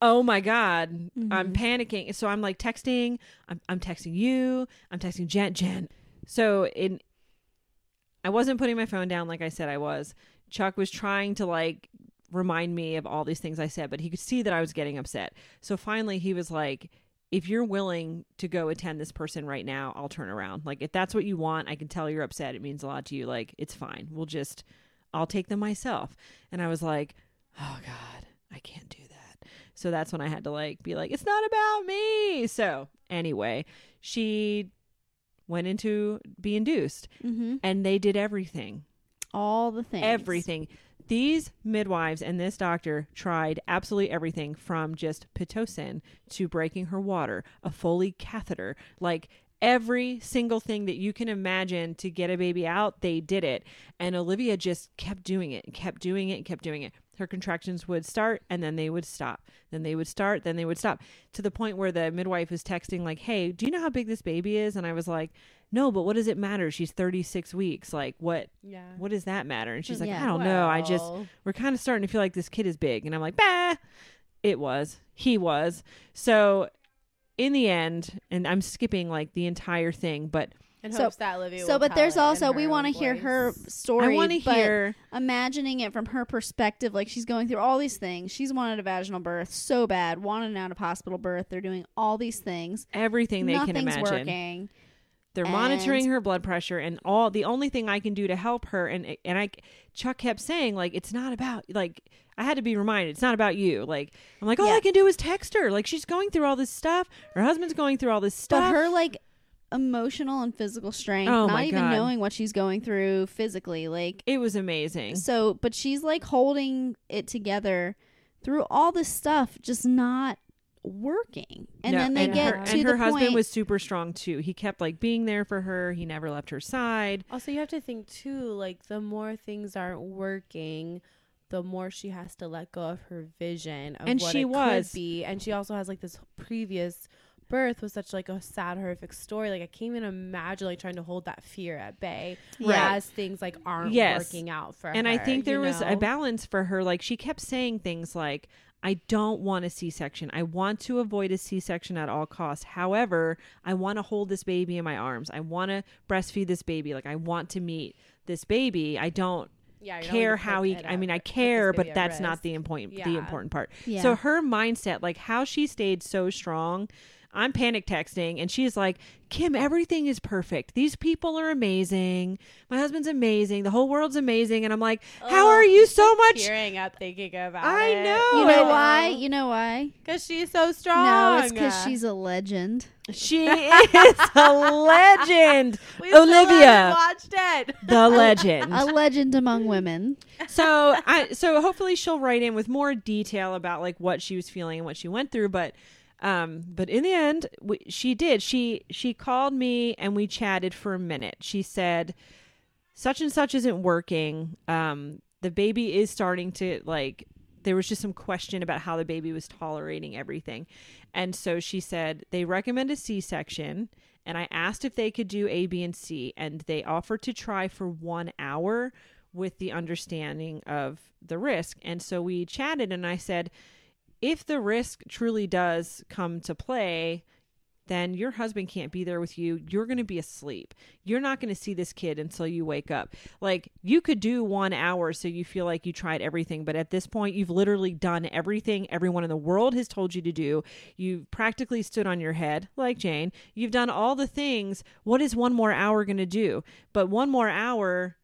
oh my god i'm Mhm. panicking. So i'm like texting I'm, I'm texting you i'm texting jen jen. So in i wasn't putting my phone down like i said i was chuck was trying to like remind me of all these things i said but he could see that i was getting upset. So finally he was like if you're willing to go attend this person right now i'll turn around. Like if that's what you want i can tell you're upset. It means a lot to you. Like it's fine. We'll just i'll take them myself. And i was like oh god i can't do that. So that's when i had to like be like it's not about me. So anyway she went into be induced Mm-hmm. and they did everything All the things. everything. These midwives and this doctor tried absolutely everything from just pitocin to breaking her water a foley catheter. Like every single thing that you can imagine to get a baby out they did it. And olivia just kept doing it and kept doing it and kept doing it her contractions would start and then they would stop. Then they would start then they would stop. To the point where the midwife was texting like hey do you know how big this baby is? And i was like no but what does it matter? She's 36 weeks. Like what Yeah. what does that matter? And she's like Yeah. i don't know. I just we're kind of starting to feel like this kid is big. And i'm like bah it was. He was. So in the end and i'm skipping like the entire thing but in So- hopes that Olivia. So, will but there's also we want to hear her story. i want to hear imagining it from her perspective, like she's going through all these things. She's wanted a vaginal birth so bad, wanted an out of hospital birth. They're doing all these things. everything they Nothing's can imagine working. they're And- monitoring her blood pressure and all the only thing i can do to help her and and i chuck kept saying like it's not about like i had to be reminded it's not about you like i'm like all Yeah. i can do is text her like she's going through all this stuff her husband's going through all this stuff But her like emotional and physical strength, Oh not even God. knowing what she's going through physically, like it was amazing so. But she's like holding it together through all this stuff, just not working. And No, then they and get her, to and the her husband point. was super strong too. He kept like being there for her. He never left her side. Also, you have to think too, like the more things aren't working, the more she has to let go of her vision of And what she it was. could be. And she also has like this previous birth was such like a sad, horrific story. Like I can't even imagine like trying to hold that fear at bay Yeah. as things like aren't Yes. working out for her. and her. I think there you was a balance for her. Like she kept saying things like, I don't want a C section. I want to avoid a C section at all costs. However, I want to hold this baby in my arms. I want to breastfeed this baby. Like I want to meet this baby. I don't yeah, care how he I mean I care but at that's not the important the important part. Yeah. So her mindset like how she stayed so strong I'm panic texting and she's like, Kim, everything is perfect. These people are amazing. My husband's amazing. The whole world's amazing. And I'm like, how Ugh, are you so [laughs] much? tearing up thinking about I it. know. you Oh, know why? You know why? Because she's so strong. No, it's because she's a legend. She is a legend. [laughs] We Olivia. watched it. The legend. A legend among women. so I so hopefully she'll write in with more detail about like what she was feeling and what she went through but um but in the end we, she did. She she called me and we chatted for a minute. She said such and such isn't working. Um the baby is starting to like there was just some question about how the baby was tolerating everything. And so she said they recommend a c-section and i asked if they could do a b and c and they offered to try for one hour with the understanding of the risk. And so we chatted, and I said, if the risk truly does come to play, then your husband can't be there with you. You're going to be asleep. You're not going to see this kid until you wake up. Like you could do one hour so you feel like you tried everything, but at this point, you've literally done everything everyone in the world has told you to do. You've practically stood on your head, like Jane. You've done all the things. What is one more hour going to do? But one more hour,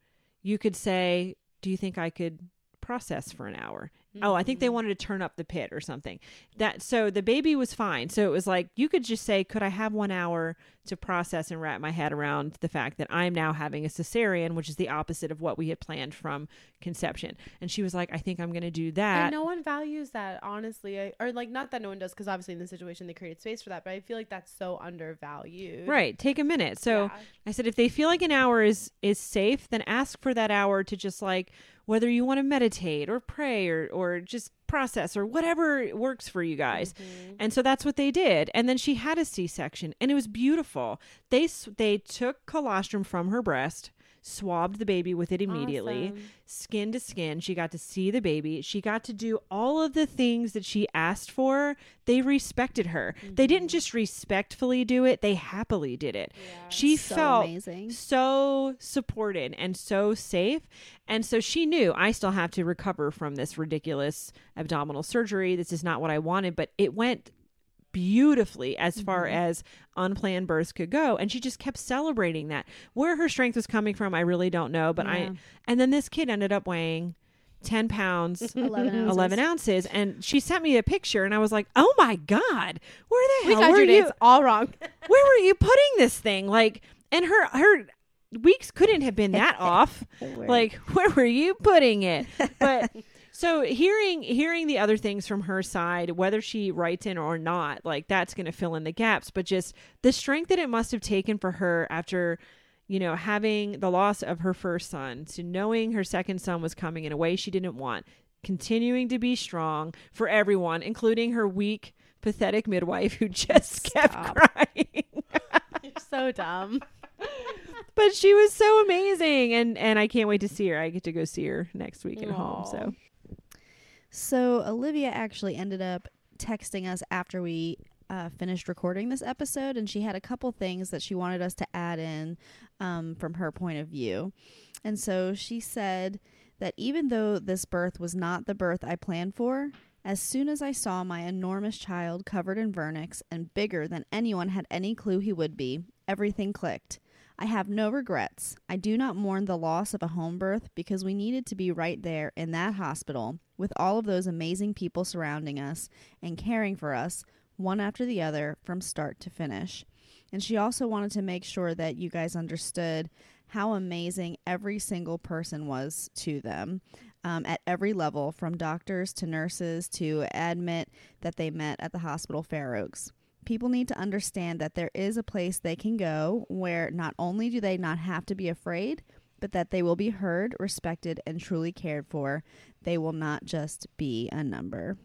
you could say, Do you think I could process for an hour? Oh, I think they mm-hmm. wanted to turn up the pit or something. That so the baby was fine. So it was like you could just say, "Could I have 1 hour to process and wrap my head around the fact that I'm now having a cesarean, which is the opposite of what we had planned from conception." And she was like, "I think I'm going to do that." And no one values that, honestly. I, or, like, not that no one does, because obviously in the situation they created space for that, but I feel like that's so undervalued. Right, take a minute. So Yeah. I said if they feel like an hour is is safe, then ask for that hour to just like whether you want to meditate or pray or or just process or whatever works for you guys. Mm-hmm. And so that's what they did. And then she had a C-section and it was beautiful. They they took colostrum from her breast, swabbed the baby with it immediately Awesome. skin to skin. She got to see the baby. She got to do all of the things that she asked for. They respected her. They didn't mm-hmm. just respectfully do it, they happily did it. She So felt amazing. so supported and so safe. And so she knew I still have to recover from this ridiculous abdominal surgery. This is not what I wanted, but it went beautifully as far Mm-hmm. as unplanned births could go and she just kept celebrating that where her strength was coming from i really don't know but Yeah. i and then this kid ended up weighing 10 pounds [laughs] 11 ounces. 11 ounces and she sent me a picture and i was like oh my god where the We hell got were your you all wrong. [laughs] where were you putting this thing like and her her weeks couldn't have been [laughs] that off like where were you putting it but so hearing hearing the other things from her side whether she writes in or not like that's going to fill in the gaps but just the strength that it must have taken for her after you know having the loss of her first son to knowing her second son was coming in a way she didn't want continuing to be strong for everyone including her weak pathetic midwife who [laughs] just kept Stop. [laughs] crying You're so dumb. but she was so amazing and and I can't wait to see her. I get to go see her next week at home. So So Olivia actually ended up texting us after we uh, finished recording this episode, and she had a couple things that she wanted us to add in um, from her point of view. And so she said that even though this birth was not the birth I planned for, as soon as I saw my enormous child covered in vernix and bigger than anyone had any clue he would be, everything clicked. I have no regrets. I do not mourn the loss of a home birth because we needed to be right there in that hospital with all of those amazing people surrounding us and caring for us, one after the other, from start to finish. And she also wanted to make sure that you guys understood how amazing every single person was to them um, at every level, from doctors to nurses to admit that they met at the hospital Fair Oaks people need to understand that there is a place they can go where not only do they not have to be afraid, but that they will be heard, respected, and truly cared for. They will not just be a number.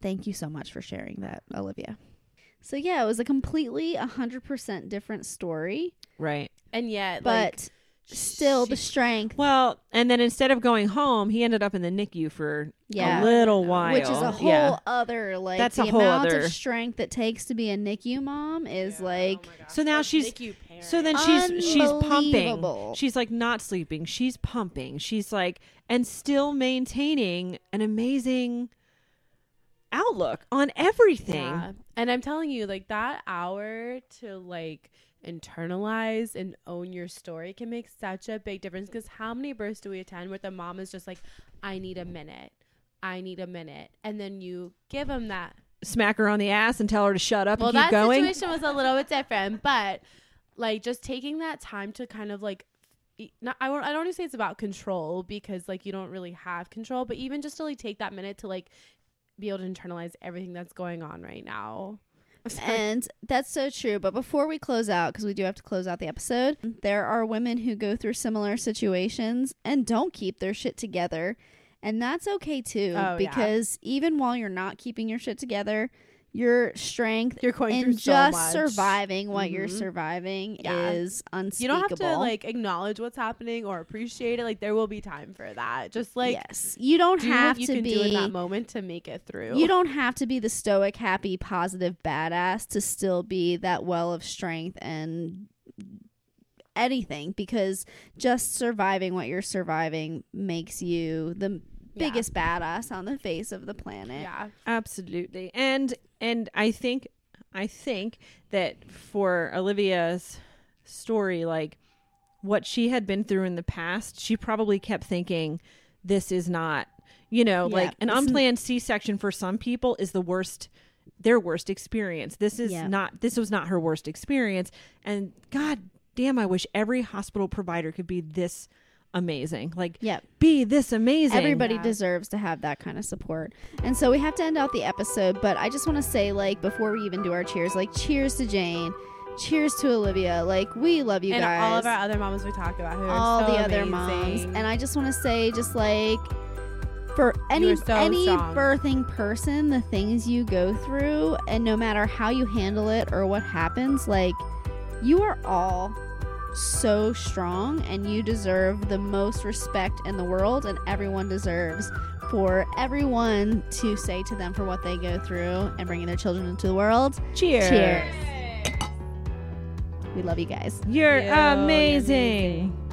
Thank you so much for sharing that, Olivia. So, yeah, it was a completely 100% different story, right. And yet, but like, still the strength, Well, and then instead of going home, he ended up in the NICU for yeah, a little while, which is a whole Yeah. other, like, That's the a whole amount other- of strength it takes to be a NICU mom is like, oh So now Like, she's- NICU. So then she's she's pumping. She's like not sleeping. She's pumping. She's like and still maintaining an amazing outlook on everything. Yeah. And I'm telling you, like that hour to like internalize and own your story can make such a big difference. Because how many births do we attend where the mom is just like, I need a minute. I need a minute. And then you give them that. Smack her on the ass and tell her to shut up Well, and keep that going. situation was a little bit different, but like just taking that time to kind of like, not, I, I don't want to say it's about control because like you don't really have control, but even just to like take that minute to like be able to internalize everything that's going on right now. And that's so true. But before we close out, because we do have to close out the episode, mm-hmm. there are women who go through similar situations and don't keep their shit together. And that's okay too, Oh, yeah. because even while you're not keeping your shit together, your strength You're going so just much. surviving what you're Mhm. surviving Yeah. is You don't have to like acknowledge what's happening or appreciate it. Like there will be time for that. Just like yes, you don't do have you to can be. do in that moment to make it through. You don't have to be the stoic, happy, positive badass to still be that well of strength and anything because just surviving what you're surviving makes you the Yeah. biggest badass on the face of the planet. Yeah. Absolutely. And and I think I think that for Olivia's story like what she had been through in the past, she probably kept thinking this is not, you know, Yeah, like an unplanned C-section for some people is the worst their worst experience. This is Yeah. not this was not her worst experience and god damn I wish every hospital provider could be this amazing. Like Yep. be this amazing. Everybody Yeah. deserves to have that kind of support. And so we have to end out the episode, but I just want to say, like, before we even do our cheers, like, cheers to Jane. Cheers to Olivia. Like, we love you and guys. all of our other moms we talked about who are all so the other moms. And I just want to say, just like, for any so any strong. birthing person, the things you go through, and no matter how you handle it or what happens, like, you are all so strong and you deserve the most respect in the world and everyone deserves for everyone to say to them for what they go through and bringing their children into the world Cheers. cheers we love you guys You're You, you're amazing.